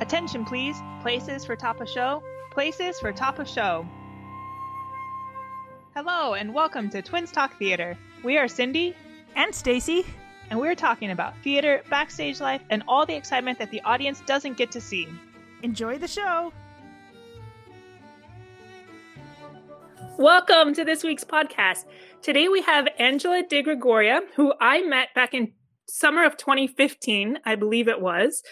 Attention, please. Places for top of show. Places for top of show. Hello, and welcome to Twins Talk Theater. We are Cindy and Stacy, and we're talking about theater, backstage life, and all the excitement that the audience doesn't get to see. Enjoy the show. Welcome to this week's podcast. Today we have Angela De Gregoria, who I met back in summer of 2015, I believe it was,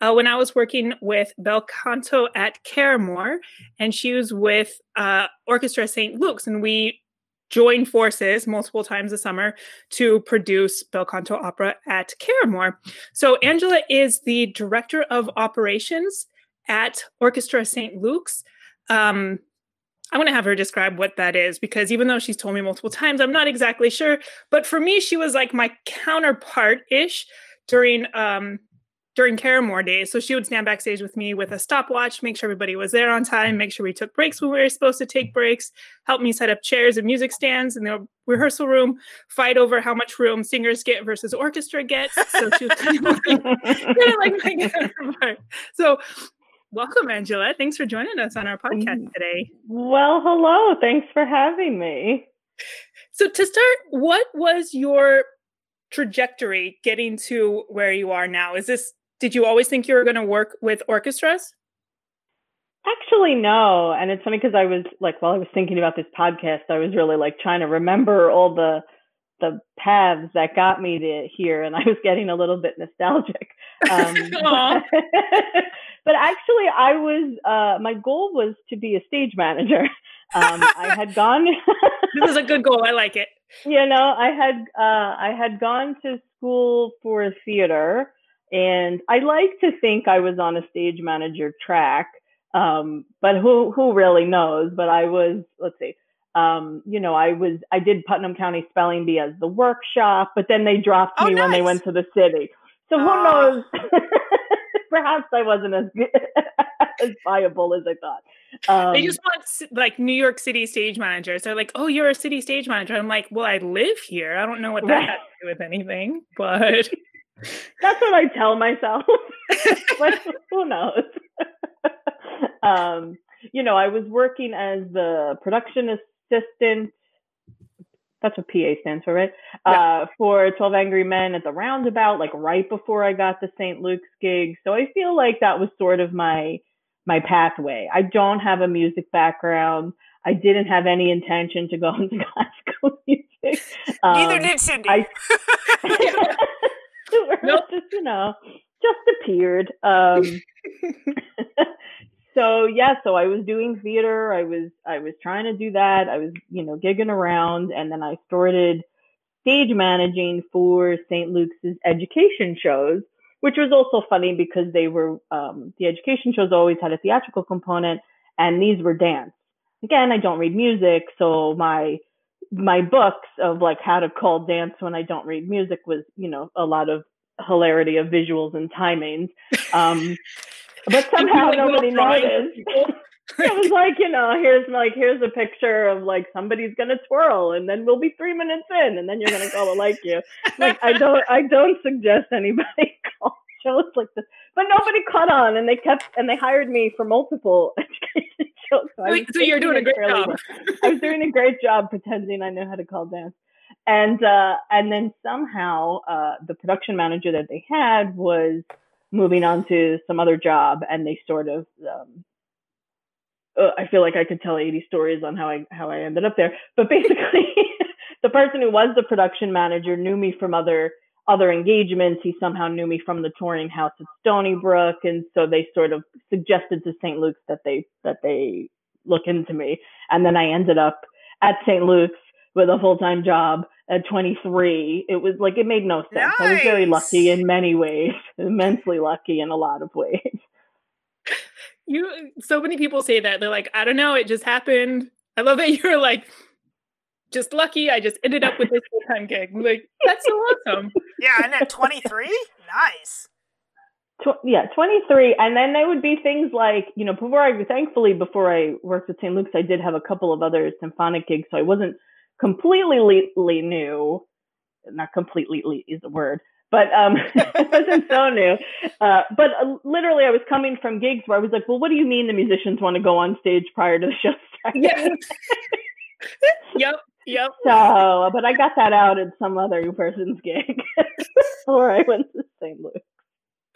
uh, when I was working with Bel Canto at Caramoor, and she was with uh, Orchestra St. Luke's, and we joined forces multiple times a summer to produce Bel Canto opera at Caramoor. So Angela is the director of operations at Orchestra St. Luke's. Um, I want to have her describe what that is because even though she's told me multiple times, I'm not exactly sure. But for me, she was like my counterpart ish during um, during Caramoor days. So she would stand backstage with me with a stopwatch, make sure everybody was there on time, make sure we took breaks when we were supposed to take breaks, help me set up chairs and music stands in the rehearsal room, fight over how much room singers get versus orchestra gets. So she was kind of like, kind of like my counterpart. So welcome, Angela. Thanks for joining us on our podcast mm. today. Well, hello. Thanks for having me. So to start, what was your trajectory getting to where you are now? Is this did you always think you were going to work with orchestras? Actually, no. And it's funny because I was like, while I was thinking about this podcast, I was really like trying to remember all the the paths that got me to here, and I was getting a little bit nostalgic. Um, but, but, actually, I was uh, my goal was to be a stage manager. Um, I had gone. this is a good goal. I like it. You know, I had uh, I had gone to school for theater and I like to think I was on a stage manager track. Um, but who, who really knows? But I was, let's see, um, you know, I was, I did Putnam County Spelling Bee as the workshop, but then they dropped oh, me nice. when they went to the city. So who uh. knows? Perhaps I wasn't as as viable as I thought. Um, they just want like New York City stage managers. They're like, "Oh, you're a city stage manager." I'm like, "Well, I live here. I don't know what that right. has to do with anything." But that's what I tell myself. but who knows? um, you know, I was working as the production assistant. That's what PA stands for, right? Yeah. Uh, for 12 Angry Men at the Roundabout, like right before I got the St. Luke's gig. So I feel like that was sort of my my pathway. I don't have a music background. I didn't have any intention to go into classical music. Um, Neither did Cindy. I, nope. just you know just appeared um so yeah so i was doing theater. I was i was trying to do that. I was you know gigging around and then i started stage managing for st luke's education shows which was also funny because they were um, the education shows always had a theatrical component and these were dance. Again i don't read music so my my books of like how to call dance when I don't read music was, you know, a lot of hilarity of visuals and timings. Um, but somehow like nobody noticed. it was like, you know, here's like here's a picture of like somebody's gonna twirl and then we'll be three minutes in and then you're gonna call it like you. Like I don't I don't suggest anybody call shows like this. But nobody caught on and they kept and they hired me for multiple education shows. So, Wait, so you're doing a great job. I was doing a great job pretending I knew how to call dance and uh, and then somehow uh, the production manager that they had was moving on to some other job, and they sort of. Um, uh, I feel like I could tell 80 stories on how I how I ended up there, but basically, the person who was the production manager knew me from other other engagements. He somehow knew me from the touring house at Stony Brook, and so they sort of suggested to St. Luke's that they that they look into me, and then I ended up at St. Luke's with a full time job at 23. It was like it made no sense. Nice. I was very lucky in many ways, immensely lucky in a lot of ways. You so many people say that. They're like, I don't know, it just happened. I love that you're like just lucky. I just ended up with this full time gig. I'm like, that's so awesome. Yeah, and at 23, nice. Tw- yeah, 23. And then there would be things like, you know, before I, thankfully, before I worked at St. Luke's, I did have a couple of other symphonic gigs. So I wasn't completely new, not completely is a word, but um, it wasn't so new. Uh, but uh, literally, I was coming from gigs where I was like, "Well, what do you mean the musicians want to go on stage prior to the show starting?" Yeah. yep. Yep. So, but I got that out at some other person's gig before I went to St. Luke's.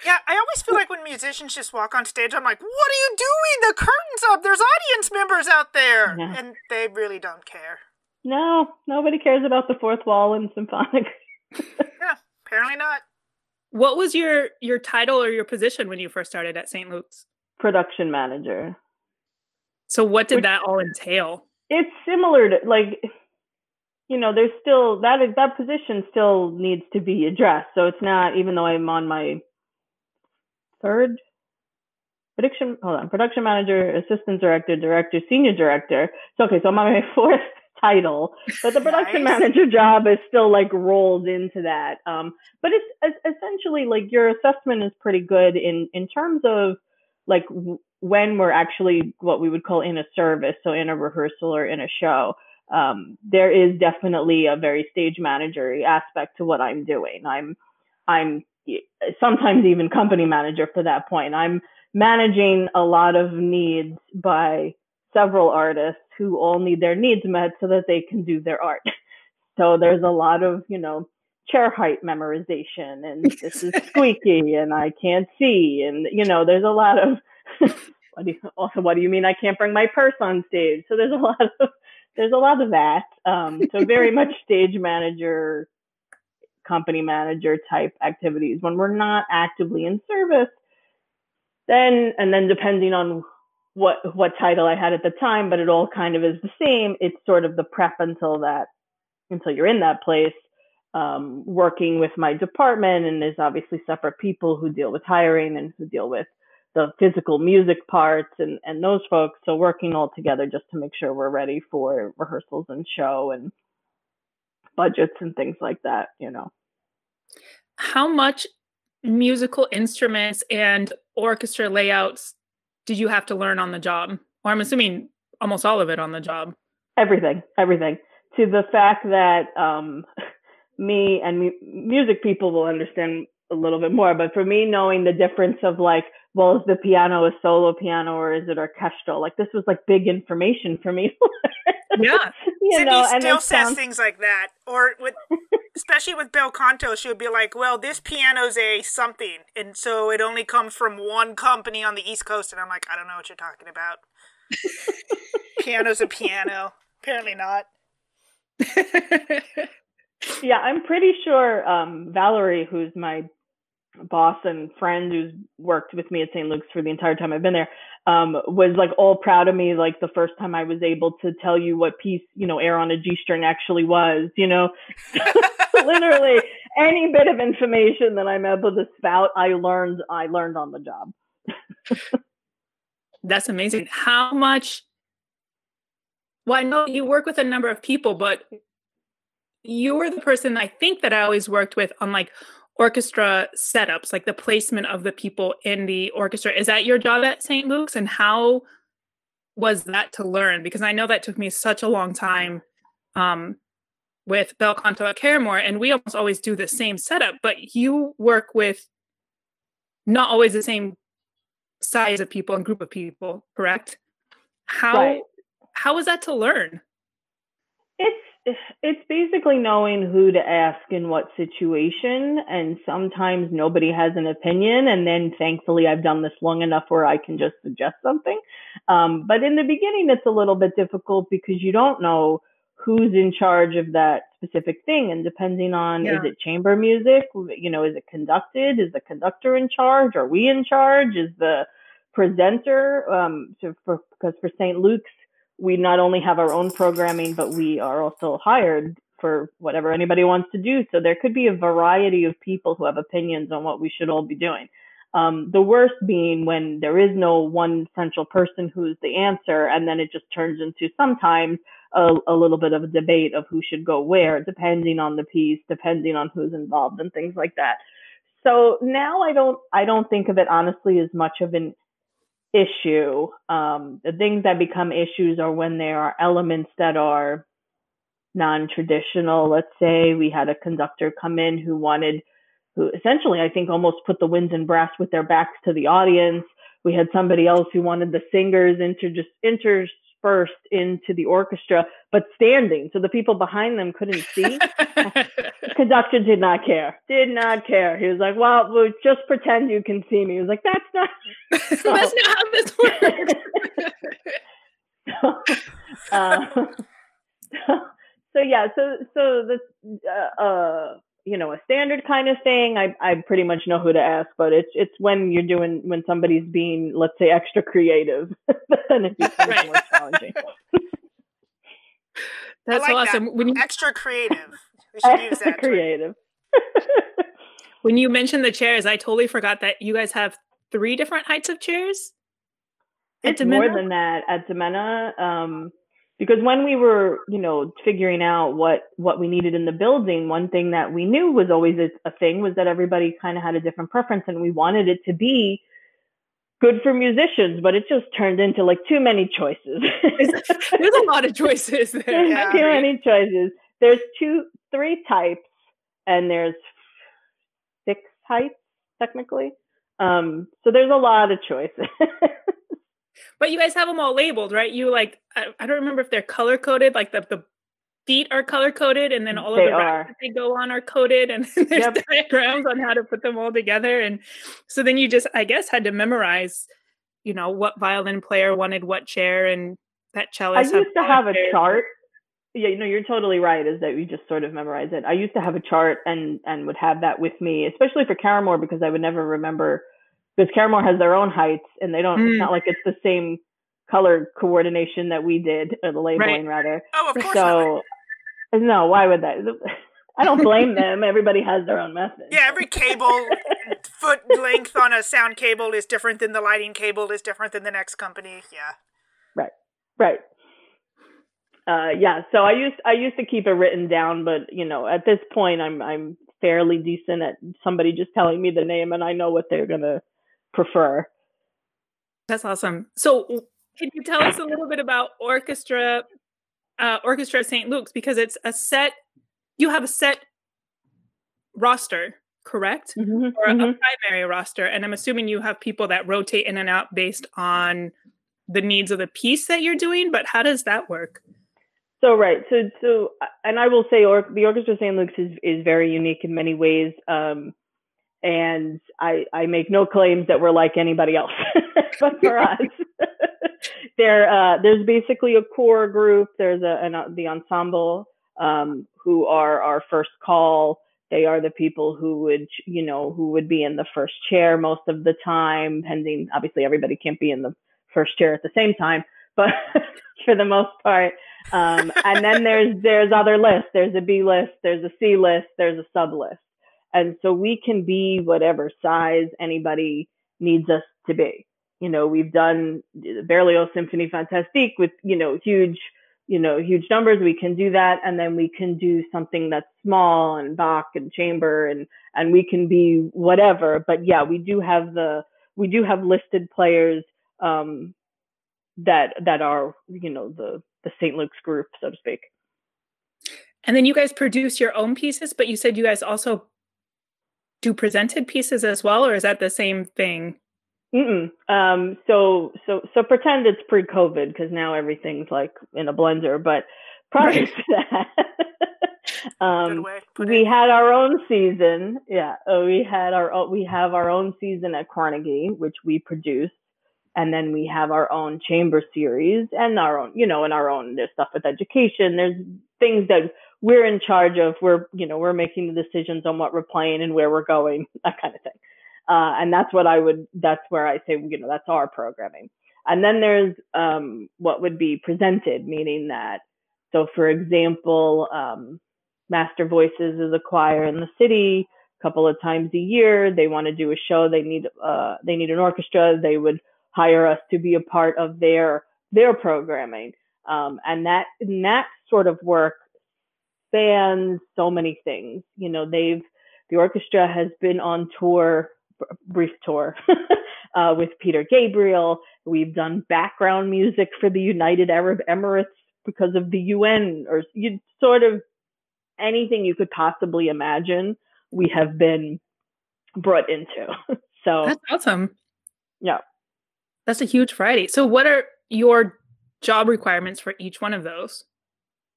Yeah, I always feel like when musicians just walk on stage, I'm like, what are you doing? The curtain's up. There's audience members out there. Yeah. And they really don't care. No, nobody cares about the fourth wall in symphonic. yeah, apparently not. What was your your title or your position when you first started at St. Luke's? Production manager. So what did Which, that all entail? It's similar to like you know, there's still that that position still needs to be addressed. So it's not even though I'm on my third production hold on production manager assistant director director senior director so okay so i'm on my fourth title but the production nice. manager job is still like rolled into that um, but it's, essentially like your assessment is pretty good in in terms of like w- when we're actually what we would call in a service so in a rehearsal or in a show um, there is definitely a very stage manager aspect to what i'm doing i'm i'm sometimes even company manager for that point. I'm managing a lot of needs by several artists who all need their needs met so that they can do their art. So there's a lot of, you know, chair height memorization and this is squeaky and I can't see and you know, there's a lot of what do you, also what do you mean I can't bring my purse on stage? So there's a lot of there's a lot of that. Um, so very much stage manager company manager type activities. When we're not actively in service, then and then depending on what what title I had at the time, but it all kind of is the same. It's sort of the prep until that until you're in that place. Um, working with my department, and there's obviously separate people who deal with hiring and who deal with the physical music parts and, and those folks. So working all together just to make sure we're ready for rehearsals and show and budgets and things like that, you know how much musical instruments and orchestra layouts did you have to learn on the job? Or I'm assuming almost all of it on the job. Everything, everything. To the fact that um, me and mu- music people will understand a little bit more, but for me, knowing the difference of like, well, is the piano a solo piano or is it orchestral? Like this was like big information for me. yeah, you Cindy know, still says sounds... things like that, or with especially with bel canto, she would be like, "Well, this piano's a something, and so it only comes from one company on the East Coast." And I'm like, "I don't know what you're talking about. Piano's a piano. Apparently not." yeah, I'm pretty sure um, Valerie, who's my boss and friend who's worked with me at St. Luke's for the entire time I've been there, um, was like all proud of me. Like the first time I was able to tell you what piece, you know, air on a G string actually was, you know, literally any bit of information that I'm able to spout, I learned, I learned on the job. That's amazing. How much? Well, I know you work with a number of people, but you were the person I think that I always worked with on like orchestra setups, like the placement of the people in the orchestra. Is that your job at St. Luke's? And how was that to learn? Because I know that took me such a long time um, with Bel Canto at Caramoor, and we almost always do the same setup, but you work with not always the same size of people and group of people, correct? How right. how was that to learn? It's it's basically knowing who to ask in what situation and sometimes nobody has an opinion and then thankfully i've done this long enough where i can just suggest something. Um, but in the beginning it's a little bit difficult because you don't know who's in charge of that specific thing and depending on yeah. is it chamber music? You know is it conducted? Is the conductor in charge? Are we in charge? Is the presenter um, so for because for st luke's we not only have our own programming, but we are also hired for whatever anybody wants to do. So there could be a variety of people who have opinions on what we should all be doing. Um, the worst being when there is no one central person who's the answer, and then it just turns into sometimes a, a little bit of a debate of who should go where, depending on the piece, depending on who's involved, and things like that. So now I don't I don't think of it honestly as much of an issue. Um, the things that become issues are when there are elements that are non traditional. Let's say we had a conductor come in who wanted who essentially, I think, almost put the winds and brass with their backs to the audience. We had somebody else who wanted the singers inter just interspersed into the orchestra, but standing, so the people behind them couldn't see. conductor did not care. Did not care. He was like, "Well, we'll just pretend you can see me." He was like, "That's not. That's not how this works." so, uh, so, so yeah, so so the uh, uh, you know a standard kind of thing. I I pretty much know who to ask, but it's it's when you're doing when somebody's being let's say extra creative, then it becomes right. more challenging. That's like awesome. That. When you extra creative, we should use that. Creative. when you mentioned the chairs, I totally forgot that you guys have three different heights of chairs. It's more than that at DiMenna. Um, because when we were you know figuring out what what we needed in the building one thing that we knew was always a, a thing was that everybody kind of had a different preference and we wanted it to be good for musicians but it just turned into like too many choices. There's a lot of choices there there's yeah. too many choices. There's two three types and there's six types technically. Um so there's a lot of choices but you guys have them all labeled, right? You like I, I don't remember if they're color coded, like the the feet are color coded, and then all they of the racks that they go on are coded, and there's yep. diagrams on how to put them all together. And so then you just, I guess, had to memorize, you know, what violin player wanted what chair, and that cellist. I used to have a chart. Yeah, you know, you're totally right. Is that we just sort of memorize it. I used to have a chart and and would have that with me, especially for Caramoor because I would never remember because Caramoor has their own heights and they don't. Mm. It's not like it's the same color coordination that we did, or the labeling right. rather. Oh, of course. So not. no, why would that? I don't blame them. Everybody has their own method. Yeah, every cable foot length on a sound cable is different than the lighting cable is different than the next company. Yeah. Right. Right. Uh, yeah. So I used I used to keep it written down, but you know, at this point, I'm I'm fairly decent at somebody just telling me the name, and I know what they're gonna prefer. That's awesome. So, can you tell us a little bit about orchestra, uh, orchestra St. Luke's because it's a set. You have a set roster, correct, mm-hmm, or a, mm-hmm. a primary roster, and I'm assuming you have people that rotate in and out based on the needs of the piece that you're doing. But how does that work? So right, so so, and I will say, or, the Orchestra St. Luke's is is very unique in many ways. Um, and I, I make no claims that we're like anybody else, but for us, there uh, there's basically a core group. There's a an, uh, the ensemble um, who are our first call. They are the people who would you know who would be in the first chair most of the time. Pending, obviously, everybody can't be in the first chair at the same time, but for the most part. Um, and then there's there's other lists. There's a B list. There's a C list. There's a sub list. And so we can be whatever size anybody needs us to be. You know, we've done Berlioz Symphony Fantastique with, you know, huge, you know, huge numbers. We can do that. And then we can do something that's small and Bach and chamber and, and we can be whatever. But yeah, we do have the, we do have listed players, um, that, that are, you know, the, the St. Luke's group, so to speak. And then you guys produce your own pieces, but you said you guys also do presented pieces as well, or is that the same thing? Mm-mm. Um, so so so pretend it's pre-COVID because now everything's like in a blender. But prior right. to that, um, we had our own season. Yeah, uh, we had our we have our own season at Carnegie, which we produce, and then we have our own chamber series and our own, you know, and our own. There's stuff with education. There's things that we're in charge of we're you know we're making the decisions on what we're playing and where we're going that kind of thing. Uh, and that's what i would that's where i say you know that's our programming. And then there's um, what would be presented meaning that so for example um, MasterVoices is a choir in the city a couple of times a year they want to do a show they need uh, they need an orchestra they would hire us to be a part of their their programming. Um, and that that sort of work spans so many things. You know, they've the orchestra has been on tour, brief tour, uh, with Peter Gabriel. We've done background music for the United Arab Emirates because of the UN, or you sort of anything you could possibly imagine. We have been brought into. so that's awesome. Yeah. That's a huge variety. So what are your job requirements for each one of those?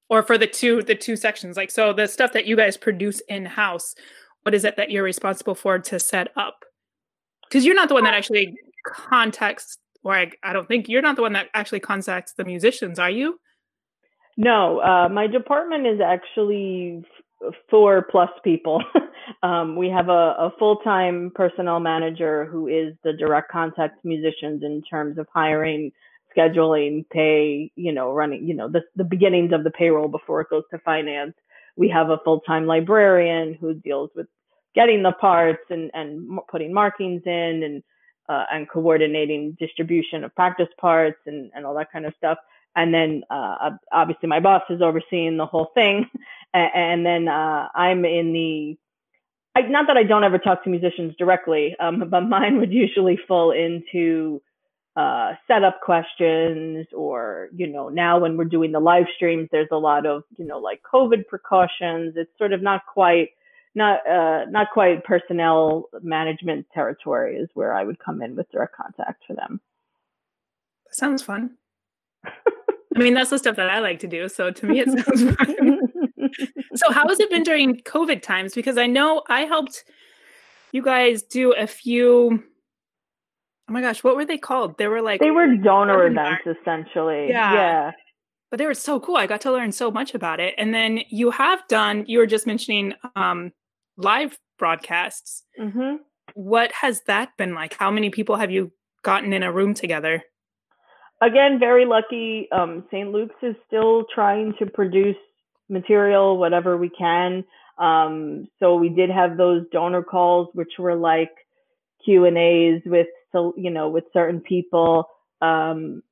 Or for the two the two sections? Like so the stuff that you guys produce in-house, what is it that you're responsible for to set up? Because you're not the one that actually contacts or I, I don't think you're not the one that actually contacts the musicians, are you? No, uh, my department is actually four plus people. um, we have a, a full time personnel manager who is the direct contact musicians in terms of hiring, scheduling, pay, you know, running, you know, the, the beginnings of the payroll before it goes to finance. We have a full time librarian who deals with getting the parts and, and putting markings in and, uh, and coordinating distribution of practice parts and, and all that kind of stuff and then uh, obviously my boss is overseeing the whole thing, and, then uh, I'm in the. I, not that I don't ever talk to musicians directly, um, but mine would usually fall into uh, setup questions, or you know, now when we're doing the live streams, there's a lot of you know like COVID precautions. It's sort of not quite not uh, not quite personnel management territory is where I would come in with direct contact for them. Sounds fun. I mean, that's the stuff that I like to do. So to me, it sounds fun. so how has it been during COVID times? Because I know I helped you guys do a few. Oh my gosh, what were they called? They were like they were donor events essentially. Yeah. yeah. But they were so cool. I got to learn so much about it. And then you have done. You were just mentioning um, live broadcasts. Mm-hmm. What has that been like? How many people have you gotten in a room together? again, very lucky. Um, St. Luke's is still trying to produce material, whatever we can. Um, so we did have those donor calls, which were like Q and A's with, you know, with certain people. Um,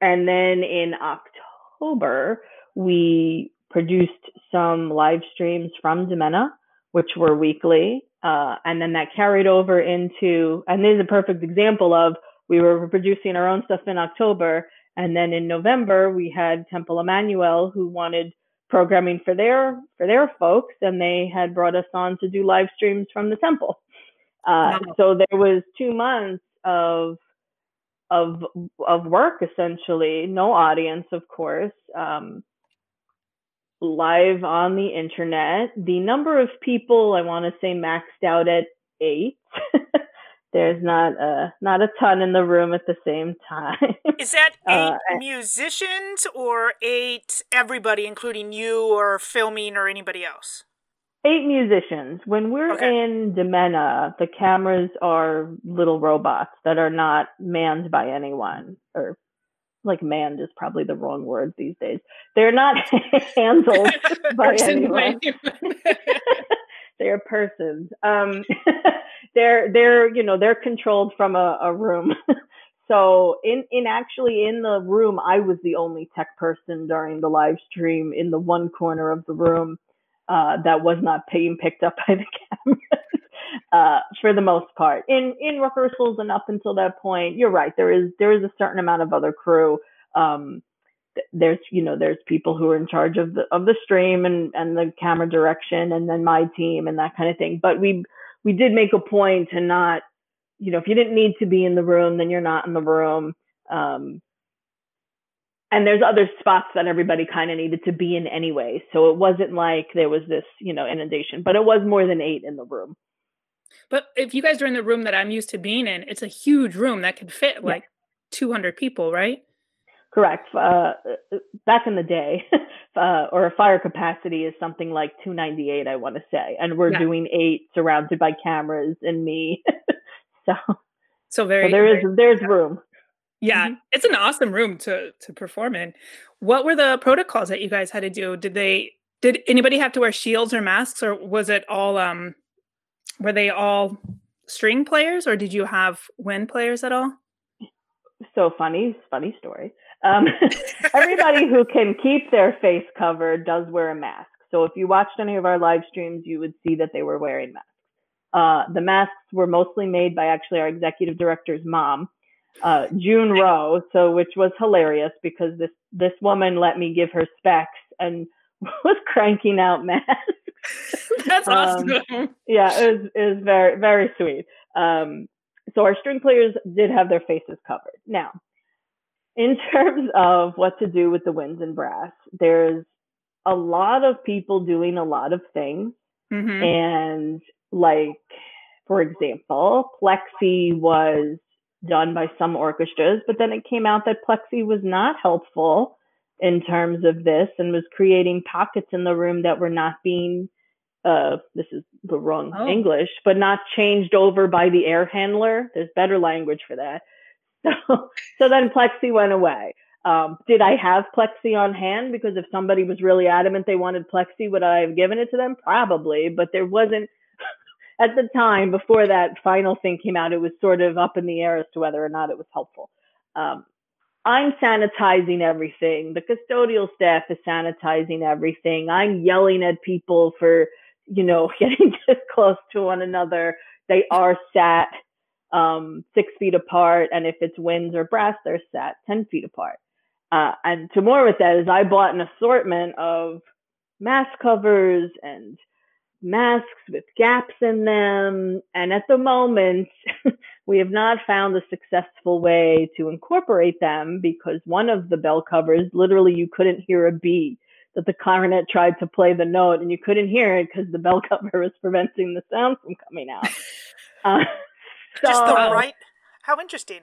and then in October, we produced some live streams from DiMenna, which were weekly. Uh, and then that carried over into, and this is a perfect example of we were producing our own stuff in October. And then in November, we had Temple Emanu-El who wanted programming for their for their folks, and they had brought us on to do live streams from the temple. Uh, wow. So there was two months of of of work essentially, no audience, of course, um, live on the internet. The number of people I want to say maxed out at eight. there's not a not a ton in the room at the same time. Is that uh, eight uh, musicians or eight everybody, including you or filming or anybody else? Eight musicians. When we're okay. in DiMenna, the cameras are little robots that are not manned by anyone, or like manned is probably the wrong word these days. They're not handled by anyone. they are persons. Um, they're they're you know they're controlled from a, a room. so in in actually in the room, I was the only tech person during the live stream in the one corner of the room uh, that was not being picked up by the camera. uh, for the most part, in in rehearsals and up until that point, you're right. There is there is a certain amount of other crew. Um, there's you know there's people who are in charge of the of the stream and and the camera direction and then my team and that kind of thing but we we did make a point to not, you know, if you didn't need to be in the room, then you're not in the room. Um, and there's other spots that everybody kind of needed to be in anyway. So it wasn't like there was this, you know, inundation, but it was more than eight in the room. But if you guys are in the room that I'm used to being in, it's a huge room that could fit like 200 people, right? Correct. Uh, back in the day, uh, or a fire capacity is something like 298, I want to say, and we're yeah. doing eight surrounded by cameras and me. so, so very. So there is very, there's room. Yeah, mm-hmm. it's an awesome room to to perform in. What were the protocols that you guys had to do? Did they did anybody have to wear shields or masks, or was it all um? Were they all string players, or did you have wind players at all? So funny, funny story. Um, everybody who can keep their face covered does wear a mask. So if you watched any of our live streams, you would see that they were wearing masks. Uh, the masks were mostly made by actually our executive director's mom, uh, June Roe. So which was hilarious because this this woman let me give her specs and was cranking out masks That's Um, awesome. yeah, it was it was very very sweet. Um, so our string players did have their faces covered. Now, in terms of what to do with the winds and brass, there's a lot of people doing a lot of things, Mhm. and like for example, Plexi was done by some orchestras, but then it came out that Plexi was not helpful in terms of this and was creating pockets in the room that were not being uh this is the wrong Oh. English, but not changed over by the air handler. There's better language for that. So so then Plexi went away. Um, did I have Plexi on hand? Because if somebody was really adamant they wanted Plexi, would I have given it to them? Probably, but there wasn't at the time before that final thing came out. It was sort of up in the air as to whether or not it was helpful. Um, I'm sanitizing everything. The custodial staff is sanitizing everything. I'm yelling at people for, you know, getting close to one another. They are sat um, six feet apart, and if it's winds or brass, they're sat ten feet apart. Uh, and to more with that is I bought an assortment of mask covers and masks with gaps in them. And at the moment, we have not found a successful way to incorporate them because one of the bell covers, literally, you couldn't hear a B. That the clarinet tried to play the note and you couldn't hear it because the bell cover was preventing the sound from coming out. Uh, Just the right. How interesting.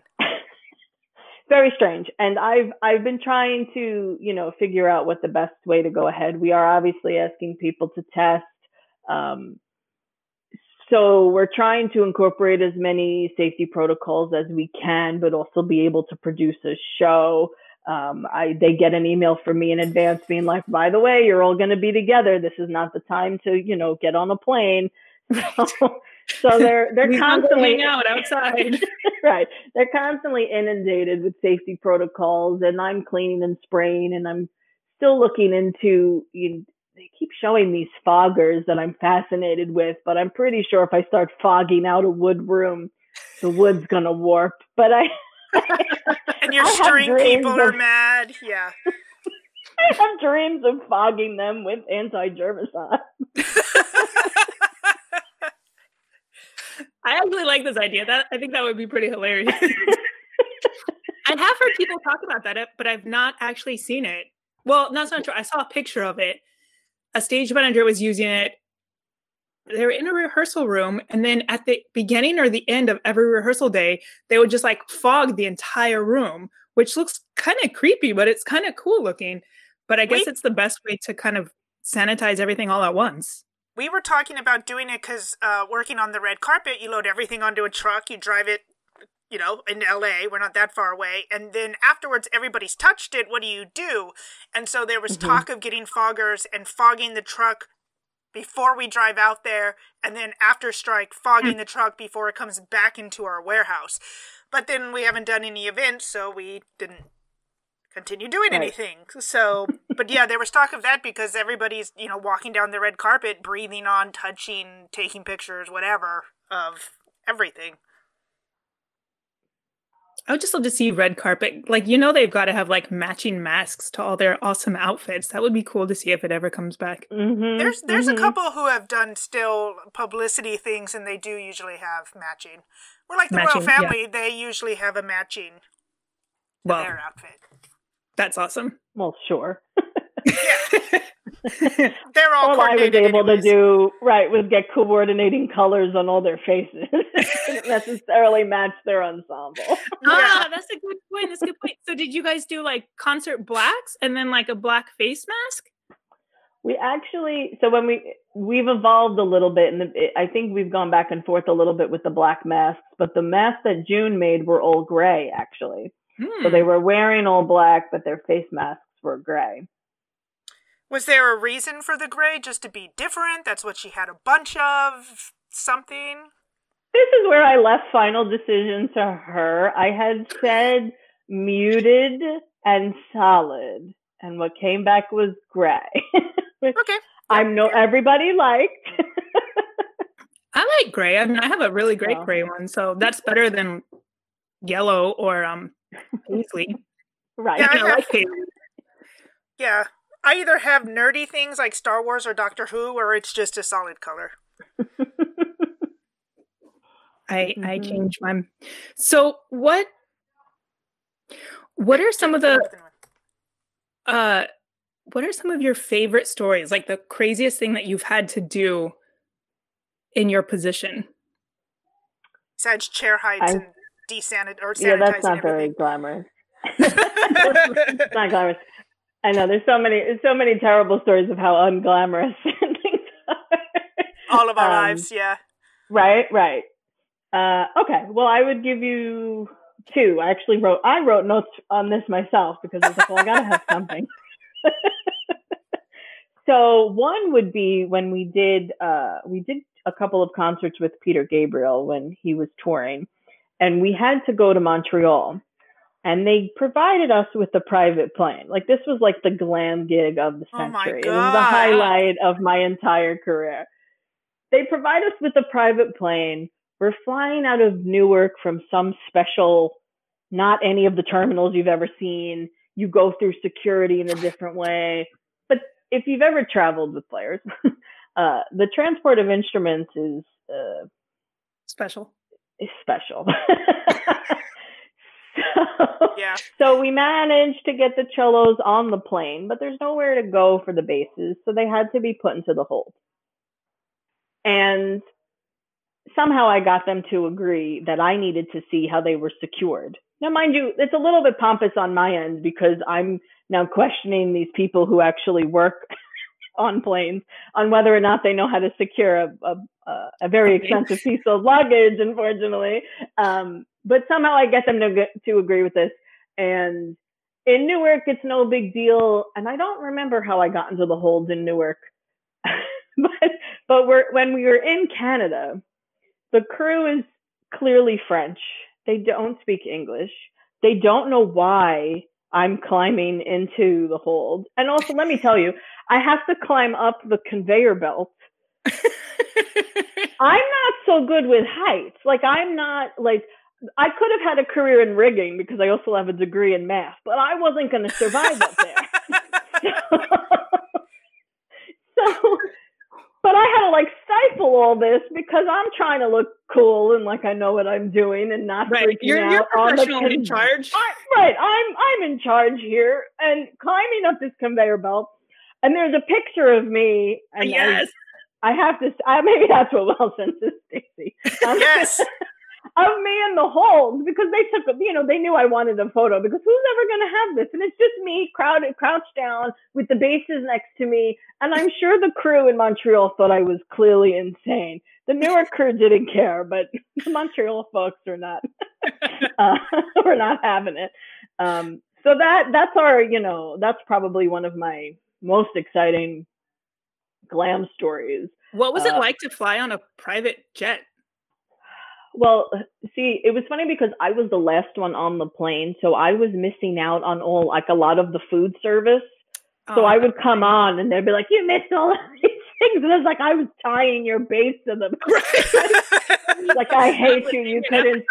very strange and i've i've been trying to you know figure out what the best way to go ahead we are obviously asking people to test um, so we're trying to incorporate as many safety protocols as we can but also be able to produce a show um, I, they get an email from me in advance being like by the way you're all going to be together this is not the time to you know get on a plane so, so they're they're We want to constantly out outside. right. They're constantly inundated with safety protocols, and I'm cleaning and spraying, and I'm still looking into. You, they keep showing these foggers that I'm fascinated with, but I'm pretty sure if I start fogging out a wood room, the wood's gonna warp. But I, And your I string dreams people are mad. Yeah. I have dreams of fogging them with anti-germicide. I actually like this idea. That I think that would be pretty hilarious. I have heard people talk about that, but I've not actually seen it. Well, that's not true. I saw a picture of it. A stage manager was using it. They were in a rehearsal room, and then at the beginning or the end of every rehearsal day, they would just like fog the entire room, which looks kind of creepy, but it's kind of cool looking. But I guess Wait. it's the best way to kind of sanitize everything all at once. We were talking about doing it because uh, working on the red carpet, you load everything onto a truck, you drive it, you know, in LA. We're not that far away. And then afterwards, everybody's touched it. What do you do? And so there was Mhm. talk of getting foggers and fogging the truck before we drive out there, and then after strike, fogging the truck before it comes back into our warehouse. But then we haven't done any events, so we didn't continue doing Right. anything. So, but yeah, there was talk of that because everybody's, you know, walking down the red carpet, breathing on, touching, taking pictures, whatever, of everything. I would just love to see red carpet. Like, you know, they've got to have like matching masks to all their awesome outfits. That would be cool to see if it ever comes back. Mhm, There's there's mhm. a couple who have done still publicity things, and they do usually have matching. We're like the Matching, royal yeah. family; they usually have a matching Well, their outfit. that's awesome. Well, sure. Yeah, they're all all I was able anyways. to do right was get coordinating colors on all their faces. Didn't necessarily match their ensemble. Ah, that's a good point. That's a good point. So, did you guys do like concert blacks and then like a black face mask? We actually, so when we we've evolved a little bit, and I think we've gone back and forth a little bit with the black masks. But the masks that June made were all gray, actually. Hmm. So they were wearing all black, but their face masks were gray. Was there a reason for the gray? Just to be different? That's what she had a bunch of? Something? This is where I left final decision to her. I had said muted and solid, and what came back was gray. Which Okay. I know everybody liked. I like gray. I mean, I have a really great gray one, so that's better than yellow or um paisley. right. Yeah, I I like paisley. Yeah. I either have nerdy things like Star Wars or Doctor Who, or it's just a solid color. I mm-hmm. I changed mine. So what what are some of the uh what are some of your favorite stories? Like the craziest thing that you've had to do in your position? Besides chair heights I, and desanit or Yeah, that's not very glamorous. not glamorous. I know there's so many so many terrible stories of how unglamorous things are. All of our um, lives, yeah. Right, right. Uh, okay, well, I would give you two. I actually wrote I wrote notes on this myself because I was like, well, I gotta have something. so one would be when we did uh, we did a couple of concerts with Peter Gabriel when he was touring, and we had to go to Montreal, and they provided us with a private plane. Like this was like the glam gig of the oh century. Oh it was the highlight of my entire career. They provide us with a private plane we're flying out of Newark from some special, not any of the terminals you've ever seen. You go through security in a different way. But if you've ever traveled with players, uh, the transport of instruments is uh, special. Is special. so, yeah. So we managed to get the cellos on the plane, but there's nowhere to go for the basses, so they had to be put into the hold. And somehow I got them to agree that I needed to see how they were secured. Now, mind you, it's a little bit pompous on my end because I'm now questioning these people who actually work on planes on whether or not they know how to secure a, a, a very expensive piece of luggage, unfortunately. Um, but somehow I get them to, to agree with this. And in Newark, it's no big deal. And I don't remember how I got into the holds in Newark. but but we're, when we were in Canada, the crew is clearly French. They don't speak English. They don't know why I'm climbing into the hold. And also, let me tell you, I have to climb up the conveyor belt. I'm not so good with heights. Like, I'm not like, I could have had a career in rigging because I also have a degree in math, but I wasn't going to survive up there. so, so but I had to like stifle all this because I'm trying to look cool and like I know what I'm doing and not right. freaking you're, out. You're professional in charge. I, right. I'm I'm in charge here and climbing up this conveyor belt. And there's a picture of me. And yes. I, I have to. I, maybe that's what well senses Stacy. Yes. of me in the hold because they took, you know, they knew I wanted a photo because who's ever going to have this? And it's just me crowded, crouched down with the basses next to me. And I'm sure the crew in Montreal thought I was clearly insane. The Newark crew didn't care, but the Montreal folks are not, uh, we're not having it. Um, so that, that's our, you know, that's probably one of my most exciting glam stories. What was it uh, like to fly on a private jet? Well, see, it was funny because I was the last one on the plane, so I was missing out on all like a lot of the food service. So oh, I would come on and they'd be like, "You missed all of these things," and it was like I was tying your base to them. like I hate you. You couldn't.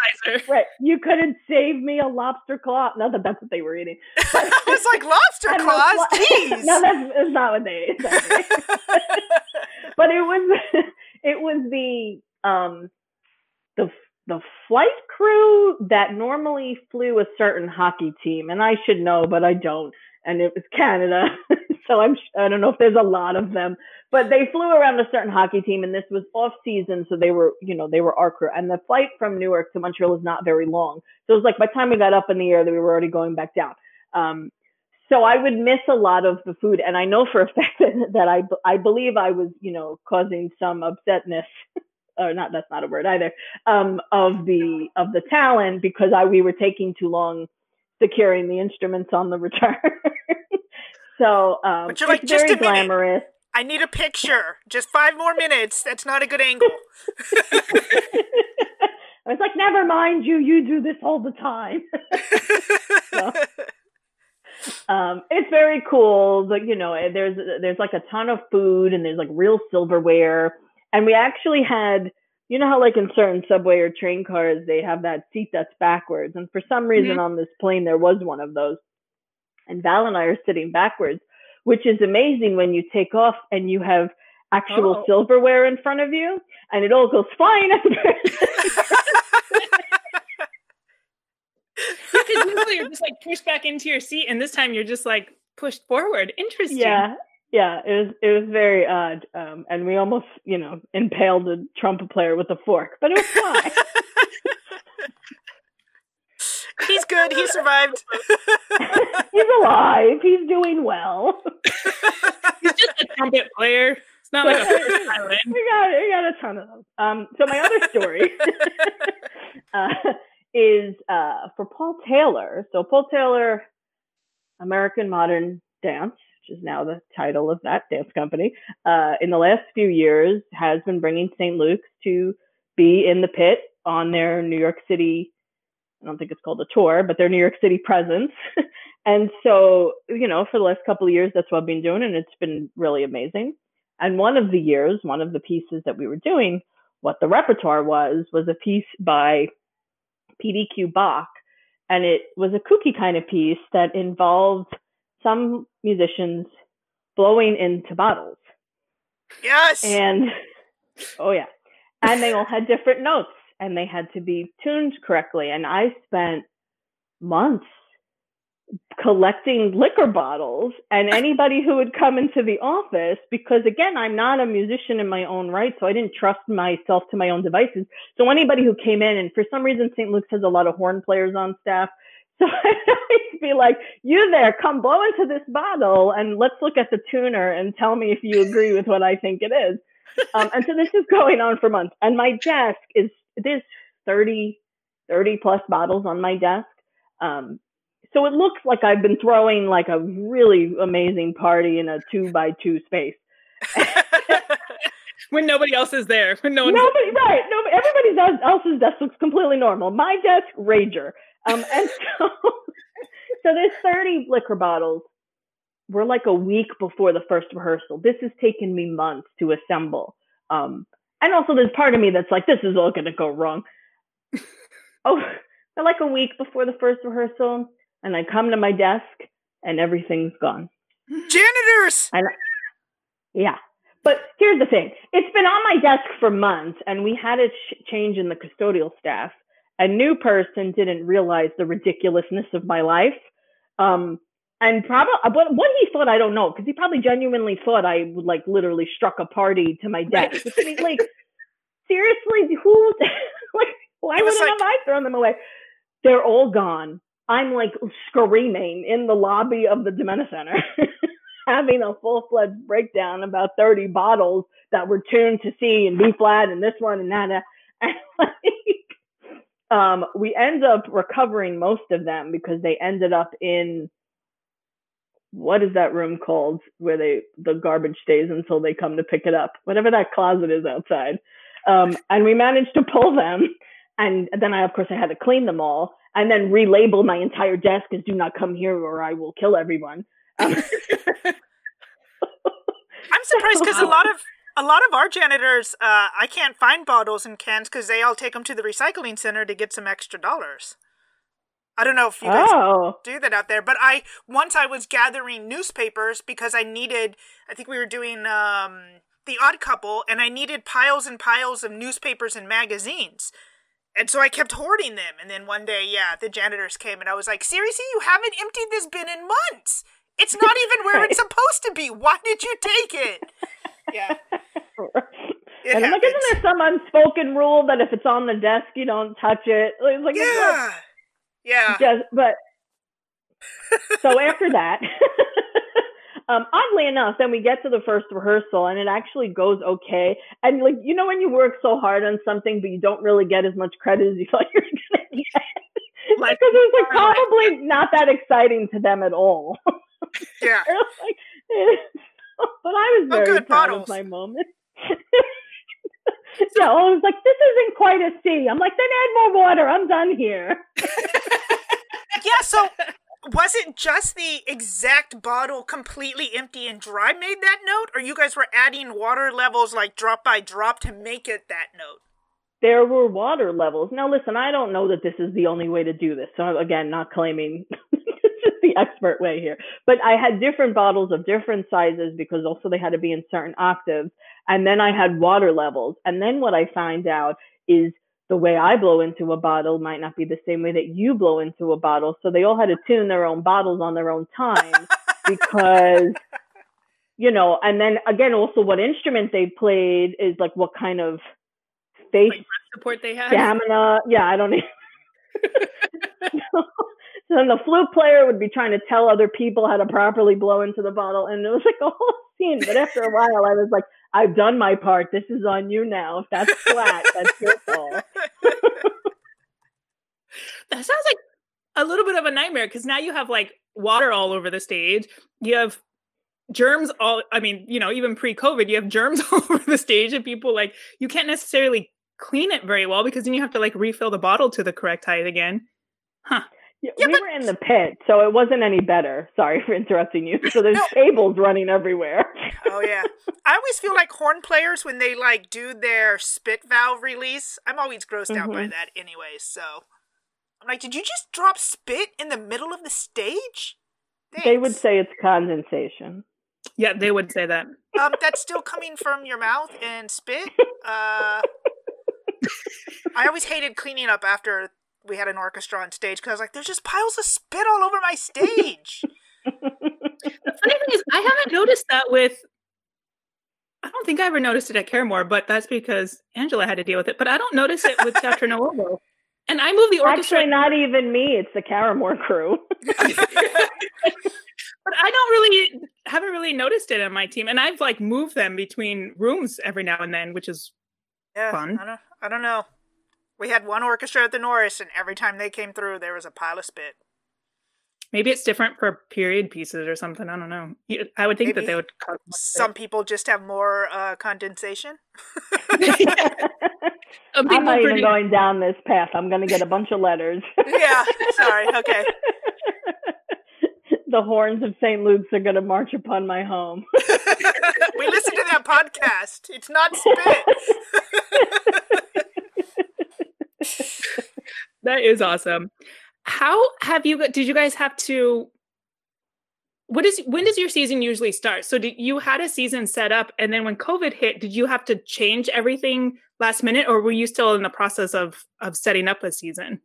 Right, you couldn't save me a lobster claw. Not that that's what they were eating. But, was like lobster claws. Jeez. no, that's, that's not what they ate. but it was it was the um the the flight crew that normally flew a certain hockey team, and I should know, but I don't. And it was Canada, so I'm I don't know if there's a lot of them, but they flew around a certain hockey team, and this was off season, so they were you know they were our crew. And the flight from Newark to Montreal is not very long, so it was like by the time we got up in the air, that we were already going back down. Um, so I would miss a lot of the food, and I know for a fact that, that I I believe I was you know causing some upsetness or not that's not a word either um, of the of the talent because I we were taking too long securing the instruments on the return. so um, you're like, very glamorous. Minute. I need a picture. Just five more minutes. That's not a good angle. I was like, never mind you. You do this all the time. so, um, it's very cool. But you know, there's there's like a ton of food and there's like real silverware and we actually had, you know how like in certain subway or train cars, they have that seat that's backwards. And for some reason mm-hmm. on this plane, there was one of those. And Val and I are sitting backwards, which is amazing when you take off and you have actual oh. silverware in front of you, and it all goes flying because usually you're just like pushed back into your seat, and this time you're just like pushed forward. Interesting. Yeah, yeah. It was it was very odd, um, and we almost you know impaled a trumpet player with a fork, but it was fine. He's good. He survived. He's alive. He's doing well. He's just a trumpet player. It's not like a we got we got a ton of them. Um, so my other story uh, is uh, for Paul Taylor. So Paul Taylor, American Modern Dance, which is now the title of that dance company, uh, in the last few years has been bringing St. Luke's to be in the pit on their New York City. I don't think it's called a tour, but their New York City presence. and so, you know, for the last couple of years, that's what I've been doing, and it's been really amazing. And one of the years, one of the pieces that we were doing, what the repertoire was, was a piece by PDQ Bach. And it was a kooky kind of piece that involved some musicians blowing into bottles. Yes. And, oh, yeah. And they all had different notes and they had to be tuned correctly. And I spent months collecting liquor bottles and anybody who would come into the office because again i'm not a musician in my own right so i didn't trust myself to my own devices so anybody who came in and for some reason st luke's has a lot of horn players on staff so i'd always be like you there come blow into this bottle and let's look at the tuner and tell me if you agree with what i think it is um, and so this is going on for months and my desk is there's 30 30 plus bottles on my desk um, so it looks like I've been throwing like a really amazing party in a two by two space. when nobody else is there. When no nobody right. No everybody else's desk looks completely normal. My desk, rager. Um and so so there's 30 liquor bottles. We're like a week before the first rehearsal. This has taken me months to assemble. Um and also there's part of me that's like, this is all gonna go wrong. oh, like a week before the first rehearsal and I come to my desk and everything's gone. Janitors! And yeah. But here's the thing. It's been on my desk for months and we had a ch- change in the custodial staff. A new person didn't realize the ridiculousness of my life. Um, and probably what, what he thought, I don't know, because he probably genuinely thought I would like literally struck a party to my desk. Right. I mean, like, seriously, who, like, why would like, have I thrown them away? They're all gone. I'm like screaming in the lobby of the DiMenna Center, having a full fledged breakdown about 30 bottles that were tuned to C and B flat and this one and that. And like, um, we end up recovering most of them because they ended up in what is that room called where they the garbage stays until they come to pick it up, whatever that closet is outside. Um, and we managed to pull them. And then I, of course, I had to clean them all and then relabel my entire desk as "Do not come here, or I will kill everyone." Um, I'm surprised because a lot of a lot of our janitors, uh, I can't find bottles and cans because they all take them to the recycling center to get some extra dollars. I don't know if you guys oh. do that out there, but I once I was gathering newspapers because I needed. I think we were doing um, the Odd Couple, and I needed piles and piles of newspapers and magazines. And so I kept hoarding them. And then one day, yeah, the janitors came and I was like, seriously, you haven't emptied this bin in months. It's not even where right. it's supposed to be. Why did you take it? Yeah. It and I'm like, isn't there some unspoken rule that if it's on the desk, you don't touch it? It's like, yeah. yeah. Just, but so after that, um, oddly enough, then we get to the first rehearsal and it actually goes okay. And like, you know, when you work so hard on something, but you don't really get as much credit as you thought you were going to get. Like, because it was like probably not that exciting to them at all. Yeah. like, but I was oh, very oh, proud bottles. of my moment. yeah, I was like, this isn't quite a C. I'm like, then add more water. I'm done here. yeah, so was it just the exact bottle completely empty and dry made that note or you guys were adding water levels like drop by drop to make it that note there were water levels now listen i don't know that this is the only way to do this so again not claiming this is the expert way here. But I had different bottles of different sizes because also they had to be in certain octaves. And then I had water levels. And then what I find out is the way I blow into a bottle might not be the same way that you blow into a bottle. So they all had to tune their own bottles on their own time because, you know, and then again, also what instrument they played is like what kind of face like support they had. Stamina. Yeah, I don't even. so, then the flute player would be trying to tell other people how to properly blow into the bottle, and it was like a whole scene. But after a while, I was like, I've done my part. This is on you now. If that's flat, that's your fault. that sounds like a little bit of a nightmare because now you have like water all over the stage. You have germs all i mean you know even pre-covid you have germs all over the stage and people like you can't necessarily clean it very well because then you have to like refill the bottle to the correct height again huh yeah, yeah, we but... were in the pit, so it wasn't any better. Sorry for interrupting you. So there's no. cables running everywhere. oh yeah, I always feel like horn players when they like do their spit valve release. I'm always grossed mm-hmm. out by mm-hmm. that, anyway. So I'm like, did you just drop spit in the middle of the stage? Thanks. They would say it's condensation. Yeah, they would say that. Um, that's still coming from your mouth and spit. Uh, I always hated cleaning up after we had an orchestra on stage because I was like, there's just piles of spit all over my stage. the funny thing is, I haven't noticed that with. I don't think I ever noticed it at Caramoor, but that's because Angela had to deal with it. But I don't notice it with Teatro Nuovo. And I move the orchestra. Actually, not even me. It's the Caramoor crew. but I don't really haven't really noticed it in my team, and I've like moved them between rooms every now and then, which is yeah, fun. I don't, I don't know. We had one orchestra at the Norris, and every time they came through, there was a pile of spit. Maybe it's different for period pieces or something. I don't know. I would think Maybe that they would. Some people just have more uh, condensation. I'm not even going down this path. I'm going to get a bunch of letters. yeah. Sorry. Okay. the horns of St. Luke's are going to march upon my home. we listened to that podcast. It's not spit that is awesome. How have you got did you guys have to what is when does your season usually start? So did you had a season set up and then when COVID hit, did you have to change everything last minute or were you still in the process of of setting up a season?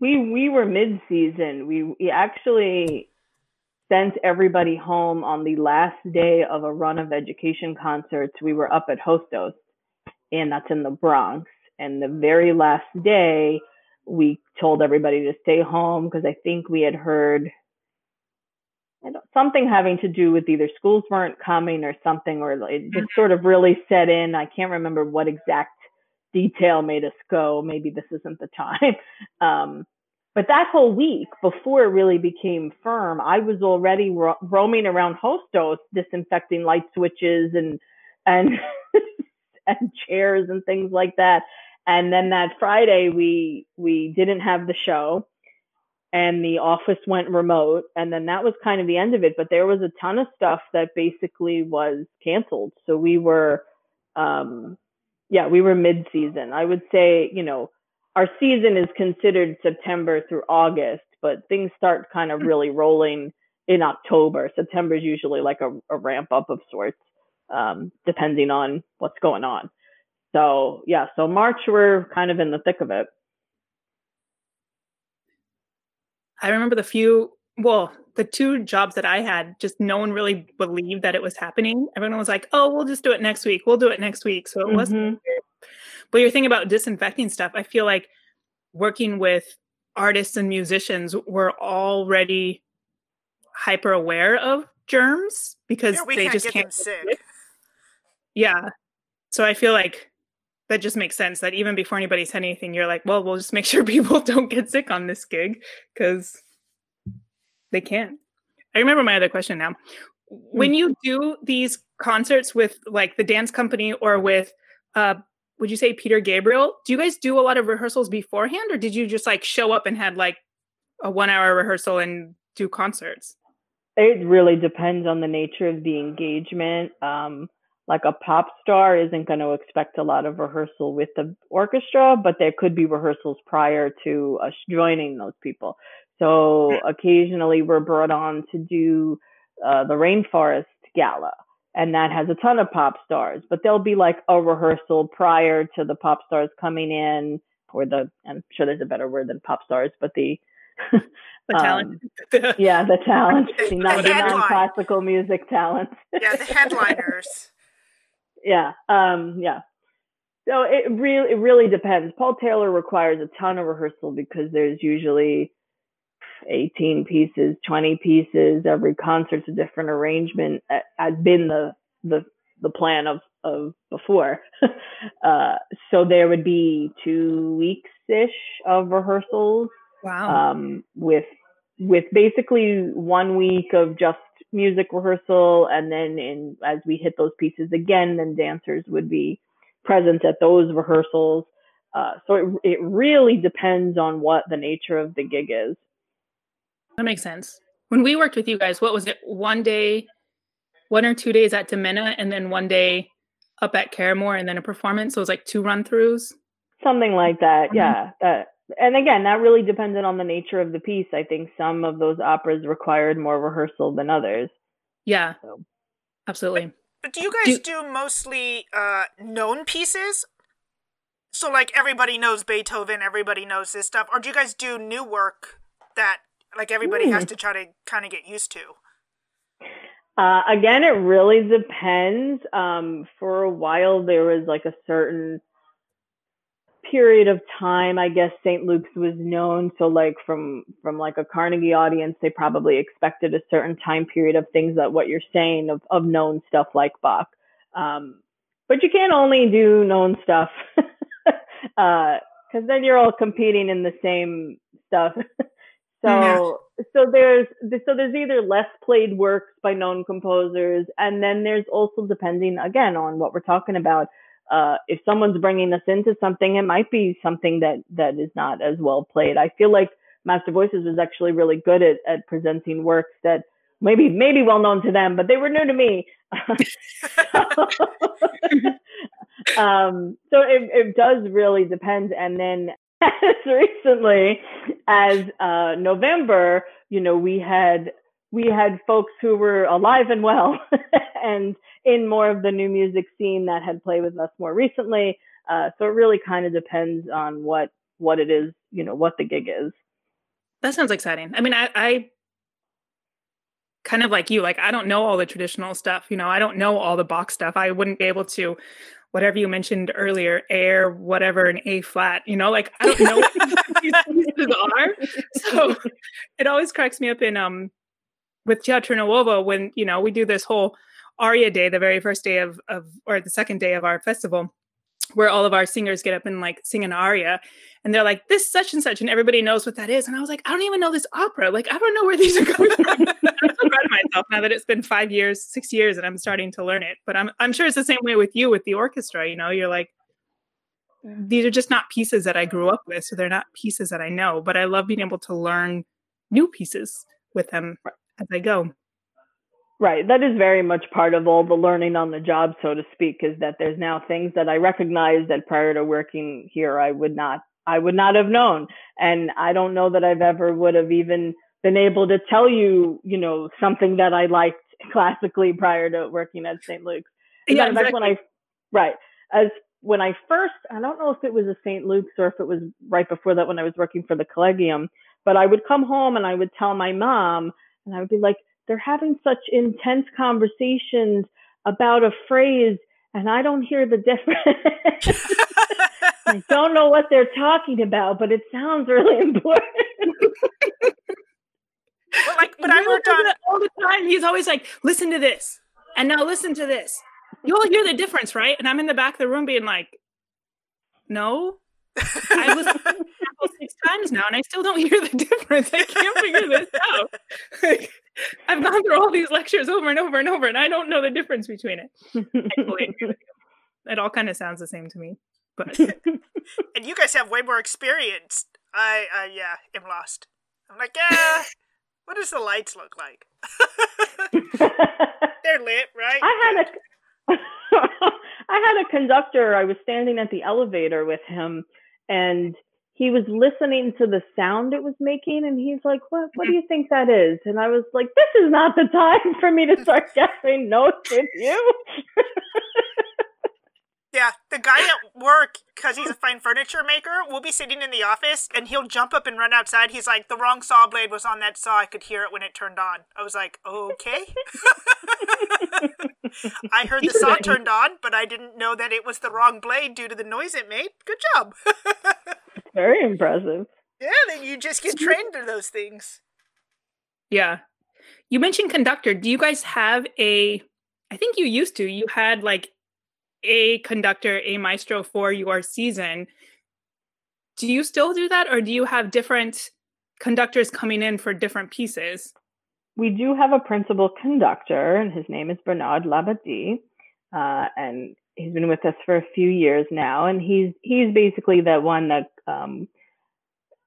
We we were mid season. We we actually sent everybody home on the last day of a run of education concerts. We were up at Hostos and that's in the Bronx. And the very last day, we told everybody to stay home because I think we had heard something having to do with either schools weren't coming or something, or it just mm-hmm. sort of really set in. I can't remember what exact detail made us go. Maybe this isn't the time. Um, but that whole week before it really became firm, I was already ro- roaming around Hostos, disinfecting light switches and and and chairs and things like that. And then that Friday we we didn't have the show and the office went remote. And then that was kind of the end of it but there was a ton of stuff that basically was canceled. So we were um yeah we were mid season i would say you know our season is considered september through august but things start kind of really rolling in october. September is usually like a, a ramp up of sorts um, depending on what's going on so yeah, so March we're kind of in the thick of it. I remember the few, well, the two jobs that I had, just no one really believed that it was happening. Everyone was like, "Oh, we'll just do it next week. We'll do it next week." So it mm-hmm. wasn't. But you're thinking about disinfecting stuff. I feel like working with artists and musicians were already hyper aware of germs because yeah, they can't just can't. sick. Yeah. So I feel like that just makes sense that even before anybody said anything, you're like, well, we'll just make sure people don't get sick on this gig because they can't. I remember my other question now. When you do these concerts with like the dance company or with, uh, would you say Peter Gabriel? Do you guys do a lot of rehearsals beforehand or did you just like show up and had like a one hour rehearsal and do concerts? It really depends on the nature of the engagement. Um, like a pop star isn't going to expect a lot of rehearsal with the orchestra, but there could be rehearsals prior to us joining those people. So occasionally we're brought on to do uh, the Rainforest Gala, and that has a ton of pop stars. But there'll be like a rehearsal prior to the pop stars coming in, or the I'm sure there's a better word than pop stars, but the the talent. Um, yeah, the talent, the, non, the non-classical music talent. yeah, the headliners. Yeah, um, yeah. So it really, it really depends. Paul Taylor requires a ton of rehearsal because there's usually 18 pieces, 20 pieces. Every concert's a different arrangement. Has been the the the plan of of before. uh, so there would be two weeks ish of rehearsals. Wow. Um, with with basically one week of just music rehearsal, and then in as we hit those pieces again, then dancers would be present at those rehearsals. Uh, so it it really depends on what the nature of the gig is. That makes sense. When we worked with you guys, what was it? One day, one or two days at DiMenna, and then one day up at Caramoor, and then a performance. So it was like two run throughs. Something like that. Mm-hmm. Yeah. That. And again, that really depended on the nature of the piece. I think some of those operas required more rehearsal than others. Yeah. So. Absolutely. But do you guys do, do mostly uh, known pieces? So like everybody knows Beethoven, everybody knows this stuff, or do you guys do new work that like everybody mm. has hmm. to try to kind of get used to? Uh, again, it really depends. Um, for a while, there was like a certain period of time. I guess St. Luke's was known. So, like from from like a Carnegie audience, they probably expected a certain time period of things that what you're saying of of known stuff like Bach. Um, but you can't only do known stuff because uh, then you're all competing in the same stuff. So yeah. so there's so there's either less played works by known composers, and then there's also depending again on what we're talking about. Uh, if someone's bringing us into something, it might be something that that is not as well played. I feel like MasterVoices was actually really good at at presenting works that maybe maybe well known to them, but they were new to me. um, so it, it does really depend. And then as recently as uh, November, you know, we had we had folks who were alive and well and in more of the new music scene that had played with us more recently. Uh, so it really kind of depends on what what it is, you know, what the gig is. That sounds exciting. I mean, I, I kind of like you, like I don't know all the traditional stuff. You know, I don't know all the Bach stuff. I wouldn't be able to whatever you mentioned earlier, air, whatever, an A flat, you know, like I don't know what these pieces are. So it always cracks me up in um with Teatro when, you know, we do this whole aria day, the very first day of of or the second day of our festival where all of our singers get up and like sing an aria. And they're like this such and such and everybody knows what that is. And i was like i don't even know this opera. Like i don't know where these are coming from. I'm so proud of myself now that it's been five years six years and i'm starting to learn it. But i'm, I'm sure it's the same way with you with the orchestra you know? You're like these are just not pieces that i grew up with so they're not pieces that i know. But i love being able to learn new pieces with them as i go Right. That is very much part of all the learning on the job, so to speak, is that there's now things that I recognize that prior to working here, I would not, I would not have known. And I don't know that I've ever would have even been able to tell you, you know, something that I liked classically prior to working at St. Luke's. Yeah, exactly. when I, right. As when I first, I don't know if it was a St. Luke's or if it was right before that when I was working for the Collegium, but I would come home and I would tell my mom and I would be like, they're having such intense conversations about a phrase and I don't hear the difference. I don't know what they're talking about, but it sounds really important. well, like when I worked on it all the time, he's always like, "Listen to this," and now listen to this. You'll hear the difference, right? And I'm in the back of the room being like, "No, I listened six times now, and I still don't hear the difference. I can't figure this out. Like, I've gone through all these lectures over and over and over, and I don't know the difference between it. it all kind of sounds the same to me, but and you guys have way more experience. I, uh, yeah, am lost. I'm like, yeah. what does the lights look like? They're lit, right? I had a. I had a conductor. I was standing at the elevator with him, and he was listening to the sound it was making and he's like, What what do you think that is? And I was like, This is not the time for me to start guessing notes with you. Yeah, the guy at work, because he's a fine furniture maker, will be sitting in the office and he'll jump up and run outside. He's like, the wrong saw blade was on that saw. I could hear it when it turned on. I was like, okay. I heard the saw turned on, but I didn't know that it was the wrong blade due to the noise it made. Good job. Very impressive. Yeah, then you just get trained to those things. Yeah. You mentioned conductor. Do you guys have a I think you used to. You had like a conductor, a maestro for your season. Do you still do that, or do you have different conductors coming in for different pieces? We do have a principal conductor, and his name is Bernard Labadie, uh, and he's been with us for a few years now. And he's he's basically the one that um,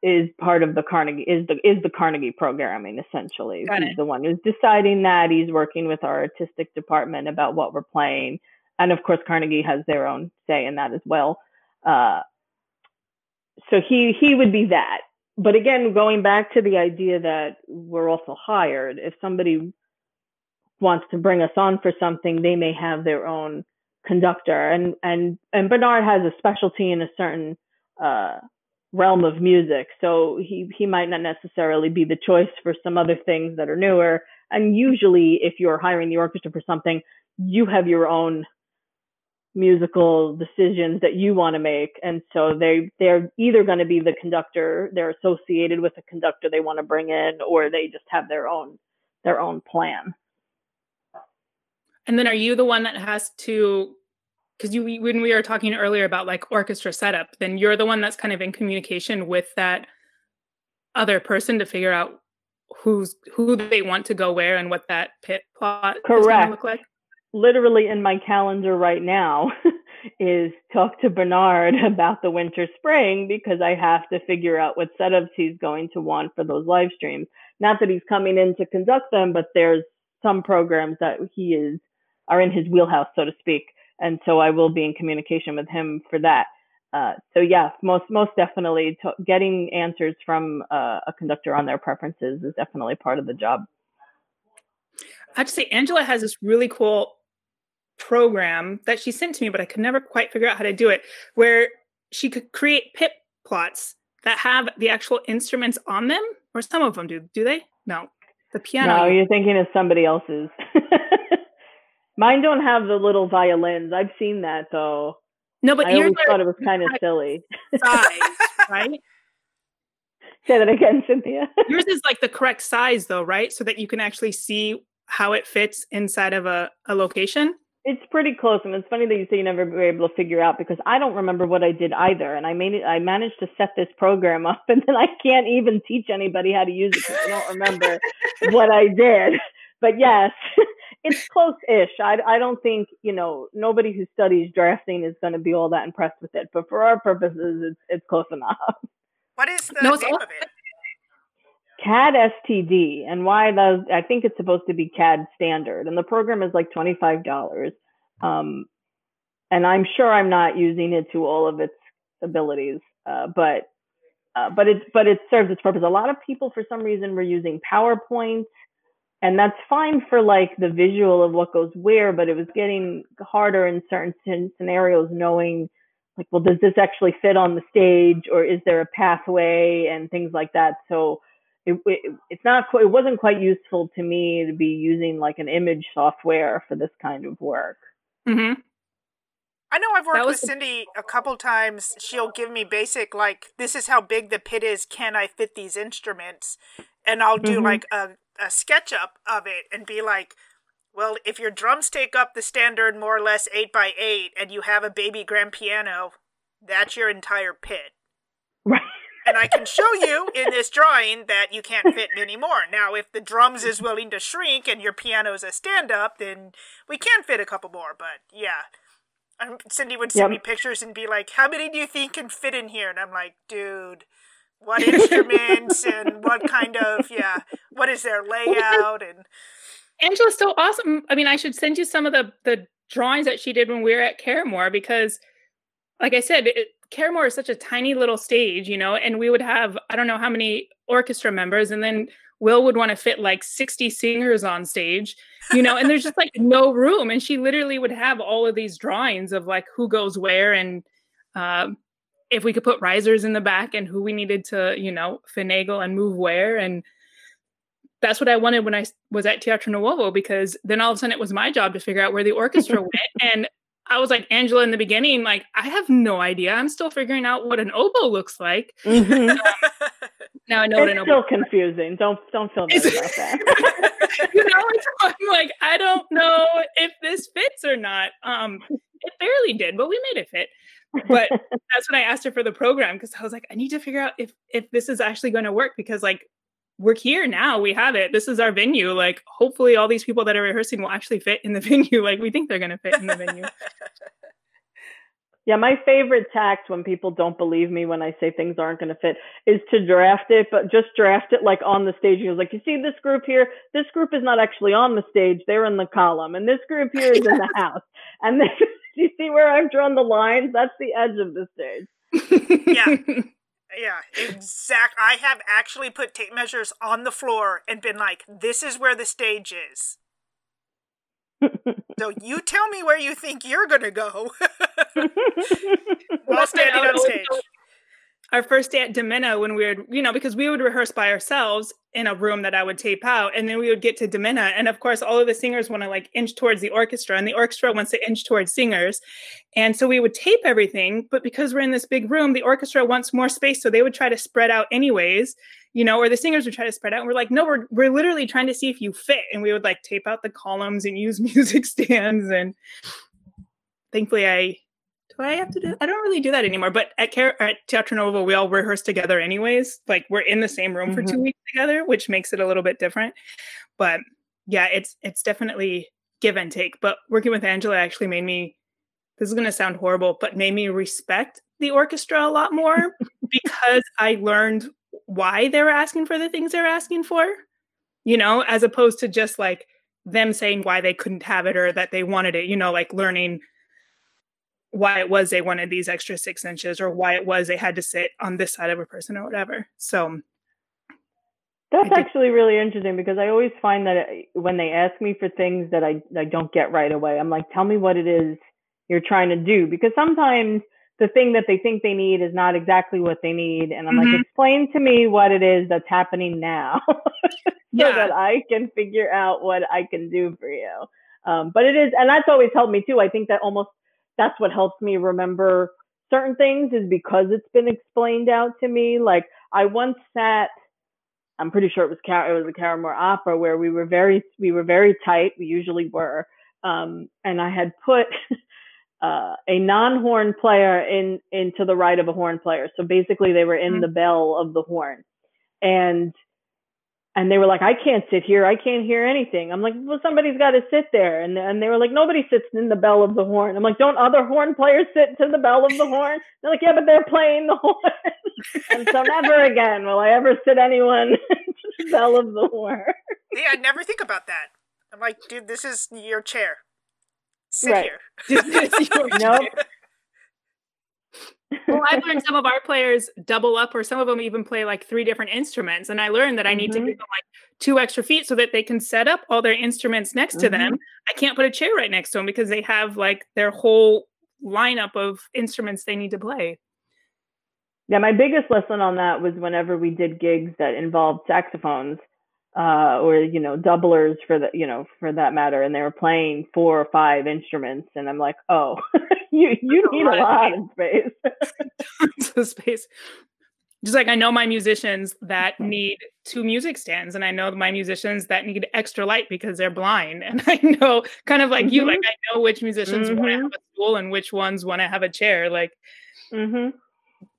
is part of the Carnegie is the is the Carnegie programming essentially. Got he's it. the one who's deciding that. He's working with our artistic department about what we're playing and of course Carnegie has their own say in that as well. Uh, so he he would be that. But again, going back to the idea that we're also hired, if somebody wants to bring us on for something, they may have their own conductor, and and and Bernard has a specialty in a certain uh, realm of music, so he he might not necessarily be the choice for some other things that are newer. And usually, if you're hiring the orchestra for something, you have your own musical decisions that you want to make. And so they they're either going to be the conductor they're associated with a conductor they want to bring in or they just have their own their own plan and then are you the one that has to because you when we were talking earlier about like orchestra setup then you're the one that's kind of in communication with that other person to figure out who's who they want to go where and what that pit plot correct look like literally in my calendar right now is talk to Bernard about the winter spring because I have to figure out what setups he's going to want for those live streams. Not that he's coming in to conduct them, but there's some programs that he is are in his wheelhouse, so to speak. And so I will be in communication with him for that. Uh, so yeah, most most definitely t- getting answers from uh, a conductor on their preferences is definitely part of the job. I have to say, Angela has this really cool program that she sent to me, but I could never quite figure out how to do it, where she could create pit plots that have the actual instruments on them, or some of them do. Do they? No, the piano. No, you're thinking of somebody else's. Mine don't have the little violins. I've seen that though. No, but I always thought it was kind of silly. Size, right? Say that again, Cynthia. Yours is like the correct size, though, right? So that you can actually see how it fits inside of a, a location. It's pretty close, and it's funny that you say you never were able to figure out because I don't remember what I did either, and I made it. I managed to set this program up, and then I can't even teach anybody how to use it because I don't remember what I did. But yes, it's close-ish. I, I don't think you know nobody who studies drafting is going to be all that impressed with it, but for our purposes, it's it's close enough. What is the No, name all- of it? CAD STD, and why does I think it's supposed to be CAD standard, and the program is like twenty five dollars. Um, and I'm sure I'm not using it to all of its abilities, uh, but uh, but it but it serves its purpose. A lot of people, for some reason, were using PowerPoint, and that's fine for like the visual of what goes where, but it was getting harder in certain scenarios, knowing like, well, does this actually fit on the stage, or is there a pathway and things like that. So it, it it's not qu- it wasn't quite useful to me to be using like an image software for this kind of work. hmm I know I've worked with the- Cindy a couple times. She'll give me basic like this is how big the pit is. Can I fit these instruments? And I'll do Mhm. like a, a sketch up of it and be like, well, if your drums take up the standard more or less eight by eight, and you have a baby grand piano, that's your entire pit. Right. And I can show you in this drawing that you can't fit many more. Now, if the drums is willing to shrink and your piano's a stand up, then we can fit a couple more. But yeah, um, Cindy would send Yep. me pictures and be like, "How many do you think can fit in here?" And I'm like, "Dude, what instruments and what kind of yeah, what is their layout?" And Angela's so awesome. I mean, I should send you some of the the drawings that she did when we were at Caramoor because, like I said, it, Caramoor is such a tiny little stage, you know, and we would have I don't know how many orchestra members, and then Will would want to fit like 60 singers on stage, you know, and there's just like no room. And she literally would have all of these drawings of like who goes where and um, if we could put risers in the back and who we needed to, you know, finagle and move where. And that's what I wanted when I was at Teatro Nuovo because then all of a sudden it was my job to figure out where the orchestra went. And I was like Angela in the beginning, like I have no idea. I'm still figuring out what an oboe looks like. Mm-hmm. now I know it's what an oboe. still confusing. Don't don't feel bad about that. you know, I'm like I don't know if this fits or not. Um, it barely did, but we made it fit. But that's when I asked her for the program because I was like, I need to figure out if if this is actually going to work because like we're here now. We have it. This is our venue. Like, hopefully, all these people that are rehearsing will actually fit in the venue. Like, we think they're going to fit in the venue. Yeah, my favorite tact when people don't believe me when I say things aren't going to fit is to draft it, but just draft it like on the stage. You're like, you see this group here? This group is not actually on the stage. They're in the column. And this group here is in the house. And then you see where I've drawn the lines? That's the edge of the stage. yeah. Yeah, exact. I have actually put tape measures on the floor and been like, "This is where the stage is." so you tell me where you think you're gonna go. While standing on stage our first day at DiMenna when we would, you know, because we would rehearse by ourselves in a room that I would tape out, and then we would get to DiMenna, and of course, all of the singers want to like inch towards the orchestra, and the orchestra wants to inch towards singers, and so we would tape everything, but because we're in this big room, the orchestra wants more space, so they would try to spread out anyways, you know, or the singers would try to spread out, and we're like, no, we're we're literally trying to see if you fit, and we would like tape out the columns and use music stands, and thankfully I do I have to do? I don't really do that anymore. But at, Car- at Teatro Nuovo, we all rehearse together anyways. Like we're in the same room mm-hmm. for two mm-hmm. weeks together, which makes it a little bit different. But yeah, it's it's definitely give and take. But working with Angela actually made me. This is going to sound horrible, but made me respect the orchestra a lot more because I learned why they were asking for the things they're asking for. You know, as opposed to just like them saying why they couldn't have it or that they wanted it. You know, like learning why it was they wanted these extra six inches or why it was they had to sit on this side of a person or whatever. So that's actually really interesting because I always find that when they ask me for things that I, I don't get right away, I'm like, tell me what it is you're trying to do. Because sometimes the thing that they think they need is not exactly what they need. And I'm mm-hmm. like, explain to me what it is that's happening now so yeah. that I can figure out what I can do for you. Um, but it is, and that's always helped me too. I think that almost that's what helps me remember certain things is because it's been explained out to me. Like I once sat, I'm pretty sure it was Car- it was a Caramoor opera where we were very we were very tight. We usually were, um, and I had put uh, a non-horn player in into the right of a horn player. So basically, they were in mm-hmm. the bell of the horn, and and they were like, I can't sit here. I can't hear anything. I'm like, well, somebody's got to sit there. And, and they were like, nobody sits in the bell of the horn. I'm like, don't other horn players sit to the bell of the horn? They're like, yeah, but they're playing the horn. and so never again will I ever sit anyone to the bell of the horn. yeah, I never think about that. I'm like, dude, this is your chair. Sit right. here. nope well, I've learned some of our players double up, or some of them even play like three different instruments. And I learned that I need mm-hmm. to give them like two extra feet so that they can set up all their instruments next mm-hmm. to them. Mm-hmm. I can't put a chair right next to them because they have like their whole lineup of instruments they need to play. Yeah, my biggest lesson on that was whenever we did gigs that involved saxophones uh, or you know doublers for the you know for that matter, and they were playing four or five instruments, and I'm like, oh, you you need a lot of space. Tons space. Just like I know my musicians that need two music stands, and I know my musicians that need extra light because they're blind, and I know kind of like mm-hmm. you, like I know which musicians mm-hmm. want to have a stool and which ones want to have a chair, like. Mm-hmm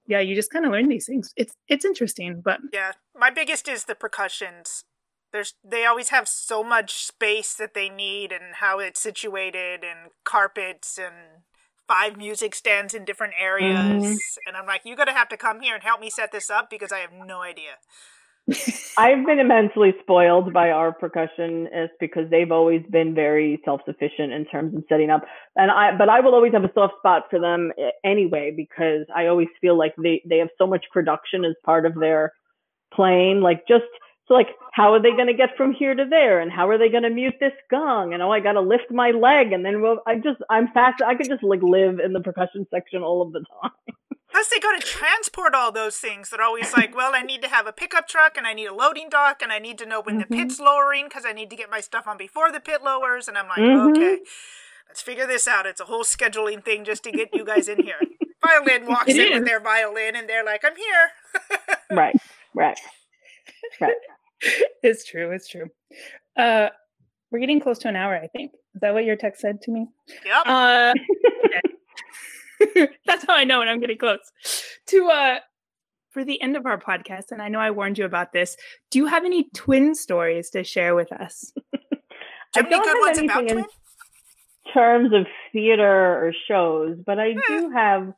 yeah, you just kind of learn these things. It's it's interesting, but yeah, my biggest is the percussions there's they always have so much space that they need and how it's situated and carpets and five music stands in different areas mm-hmm. and i'm like you're gonna have to come here and help me set this up because i have no idea I've been immensely spoiled by our percussionists because they've always been very self-sufficient in terms of setting up. And I, but I will always have a soft spot for them anyway because I always feel like they they have so much production as part of their playing. Like just so, like how are they going to get from here to there, and how are they going to mute this gong? And oh, I got to lift my leg, and then well, I just I'm fast. I could just like live in the percussion section all of the time. Plus, they got to transport all those things. They're always like, well, I need to have a pickup truck and I need a loading dock and I need to know when mm-hmm. the pit's lowering because I need to get my stuff on before the pit lowers. And I'm like, mm-hmm. okay, let's figure this out. It's a whole scheduling thing just to get you guys in here. violin walks it in is. with their violin and they're like, I'm here. right, right, right. It's true. It's true. Uh, we're getting close to an hour, I think. Is that what your text said to me? Yep. Uh, That's how I know when I'm getting close. To uh for the end of our podcast, and I know I warned you about this. Do you have any twin stories to share with us? I don't have anything in terms of theater or shows, but I do hmm. have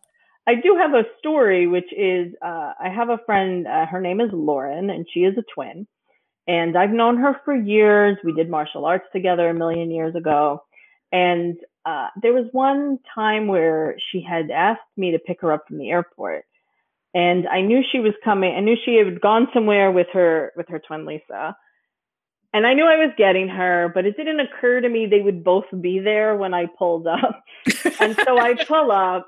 I do have a story, which is uh, I have a friend. Uh, her name is Lauren, and she is a twin. And I've known her for years. We did martial arts together a million years ago. And uh, there was one time where she had asked me to pick her up from the airport, and I knew she was coming. I knew she had gone somewhere with her with her twin Lisa, and I knew I was getting her, but it didn't occur to me they would both be there when I pulled up. and so I pull up,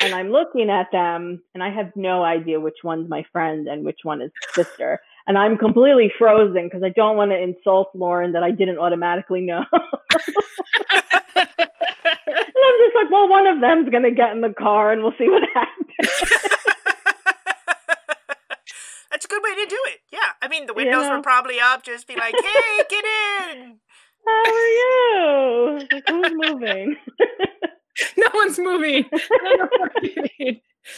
and I'm looking at them, and I have no idea which one's my friend and which one is sister. And I'm completely frozen because I don't want to insult Lauren that I didn't automatically know. And I'm just like, well, one of them's gonna get in the car, and we'll see what happens. That's a good way to do it. Yeah, I mean, the windows yeah. were probably up. Just be like, "Hey, get in." How are you? Like, who's moving? no one's moving.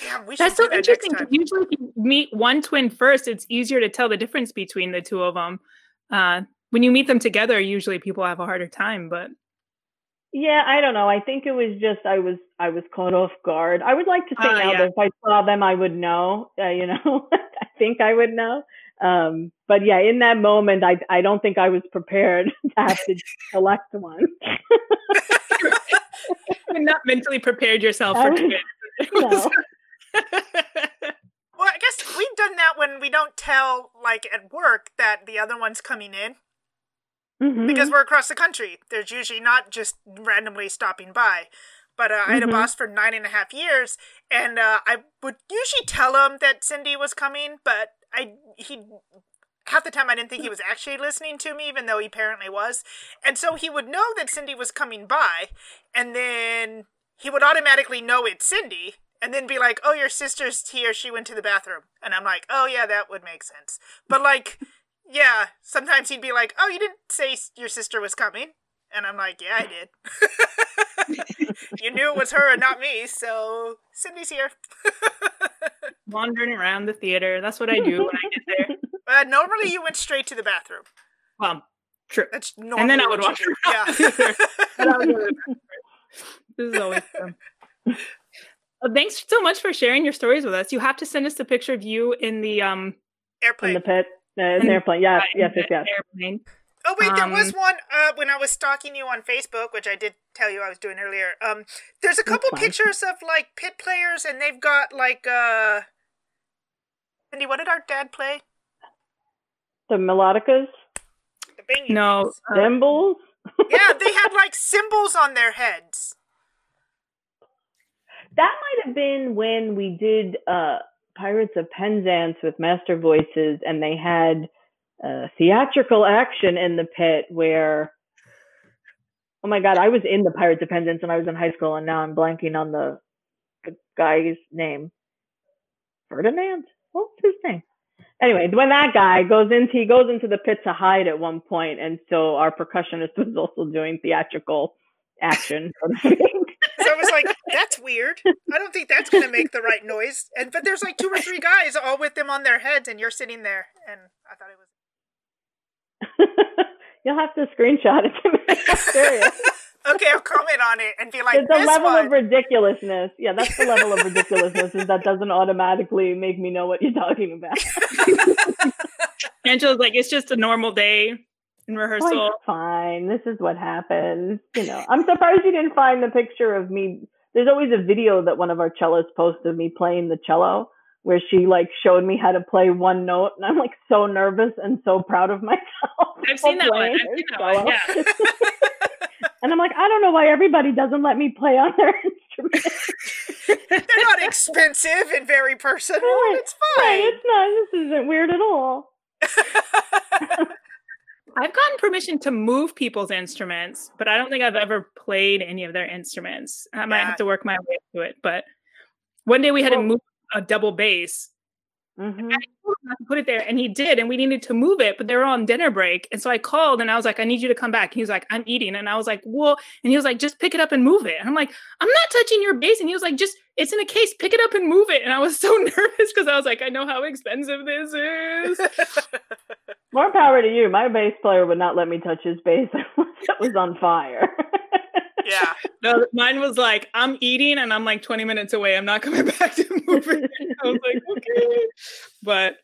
Yeah, That's so that interesting. Usually, if you meet one twin first, it's easier to tell the difference between the two of them. Uh, when you meet them together, usually people have a harder time. But yeah, I don't know. I think it was just I was I was caught off guard. I would like to think uh, now yeah. that if I saw them, I would know. Uh, you know, I think I would know. Um, but yeah, in that moment, I I don't think I was prepared to have to select one. you not mentally prepared yourself for it. No. well, I guess we've done that when we don't tell, like at work, that the other one's coming in. Mm-hmm. Because we're across the country. There's usually not just randomly stopping by. But uh, mm-hmm. I had a mm-hmm. boss for nine and a half years, and uh, I would usually tell him that Cindy was coming, but I he half the time I didn't think he was actually listening to me, even though he apparently was. And so he would know that Cindy was coming by, and then he would automatically know it's Cindy, and then be like, "Oh, your sister's here. She went to the bathroom." And I'm like, "Oh yeah, that would make sense." But like yeah, sometimes he'd be like, "Oh, you didn't say your sister was coming," and I'm like, "Yeah, I did." you knew it was her and not me, so Cindy's here. Wandering around the theater. That's what I do when I get there. Uh, normally, you went straight to the bathroom. Well, true. That's and then I would watch. Yeah. this is always fun. Uh, thanks so much for sharing your stories with us. You have to send us a picture of you in the um airplane. In the pit. Uh, the airplane. Yes, yes, yes, yes. Airplane. Oh wait, there was um, one uh, when I was stalking you on Facebook, which I did tell you I was doing earlier. Um, there's a couple pictures of like pit players, and they've got like uh, Cindy, what did our dad play? The melodicas. The banging. No uh, cymbals. yeah, they had like cymbals on their heads. That might have been when we did uh Pirates of Penzance with MasterVoices, and they had uh, theatrical action in the pit where, oh my god, I was in the Pirates of Penzance when I was in high school, and now I'm blanking on the the guy's name. Ferdinand? What's his name? Anyway, when that guy goes into he goes into the pit to hide at one point, and so our percussionist was also doing theatrical action. So I was like, that's weird. I don't think that's going to make the right noise. And but there's like two or three guys all with them on their heads, and you're sitting there, and I thought it was. You'll have to screenshot it to me. serious. okay, I'll comment on it and be like, it's a level one. of ridiculousness. Yeah, that's the level of ridiculousness. Is that doesn't automatically make me know what you're talking about. Angela's like, it's just a normal day in rehearsal. Like, fine. This is what happens. You know, I'm surprised you didn't find the picture of me. There's always a video that one of our cellists posts of me playing the cello where she like showed me how to play one note and I'm like so nervous and so proud of myself. I've seen that one. I've seen that one. Yeah. and I'm like, I don't know why everybody doesn't let me play on their instruments. They're not expensive and very personal. Right. It's fine. Right. It's not. This isn't weird at all. I've gotten permission to move people's instruments, but I don't think I've ever played any of their instruments. I might yeah. have to work my way to it. But one day we had well, to move a double bass. Mm-hmm. I put it there, and he did, and we needed to move it, but they were on dinner break, and so I called, and I was like, "I need you to come back." He was like, "I'm eating," and I was like, "Well," and he was like, "Just pick it up and move it." And I'm like, "I'm not touching your bass," and he was like, "Just it's in a case, pick it up and move it." And I was so nervous because I was like, "I know how expensive this is." More power to you. My bass player would not let me touch his bass; that was on fire. Yeah. No, mine was like, I'm eating and I'm like 20 minutes away. I'm not coming back to move it. I was like, okay. But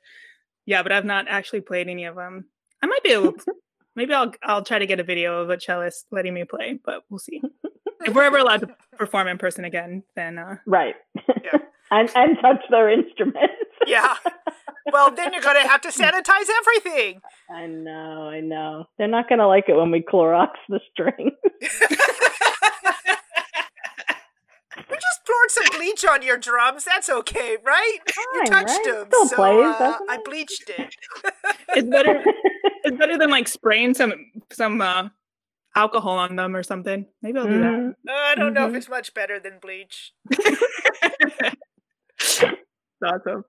yeah, but I've not actually played any of them. I might be able to, maybe I'll I'll try to get a video of a cellist letting me play, but we'll see. if we're ever allowed to perform in person again, then uh Right. Yeah. and and touch their instruments. Yeah. Well, then you're gonna have to sanitize everything. I know, I know. They're not gonna like it when we Clorox the string. We just poured some bleach on your drums. That's okay, right? Fine, you touched right? them, Still so plays, uh, I bleached it. it's better. It's better than like spraying some some uh, alcohol on them or something. Maybe I'll do Mm-hmm. that. Uh, I don't know if Mhm. it's much better than bleach. awesome.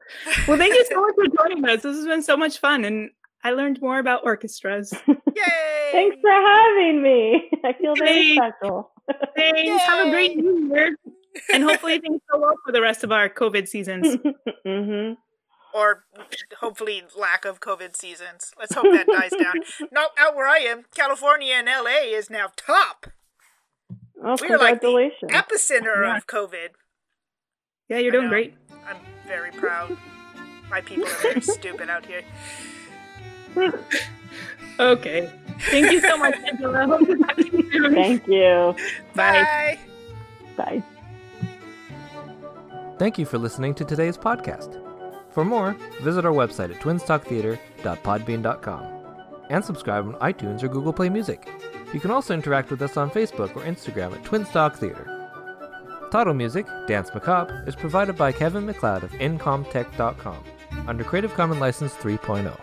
Well, thank you so much for joining us. This has been so much fun, and I learned more about orchestras. Yay! Thanks for having me. I feel very Yay. special. Thanks. Have a great New Year, and hopefully things go well for the rest of our COVID seasons. hmm Or hopefully lack of COVID seasons. Let's hope that dies down. No, out where I am, California and LA is now top Oh, We are like the congratulations. epicenter Yeah. of COVID. Yeah, you're doing great. I'm very proud. My people are very stupid out here. Okay. Thank you so much, Angela. Hope to talk to you soon. Thank you. Bye. Bye. Bye. Thank you for listening to today's podcast. For more, visit our website at twinstalktheater.podbean.com and subscribe on iTunes or Google Play Music. You can also interact with us on Facebook or Instagram at Twinstalk Theater. Title music, Danse Macabre, is provided by Kevin MacLeod of Incompetech.com under Creative Commons License oh. 3.0.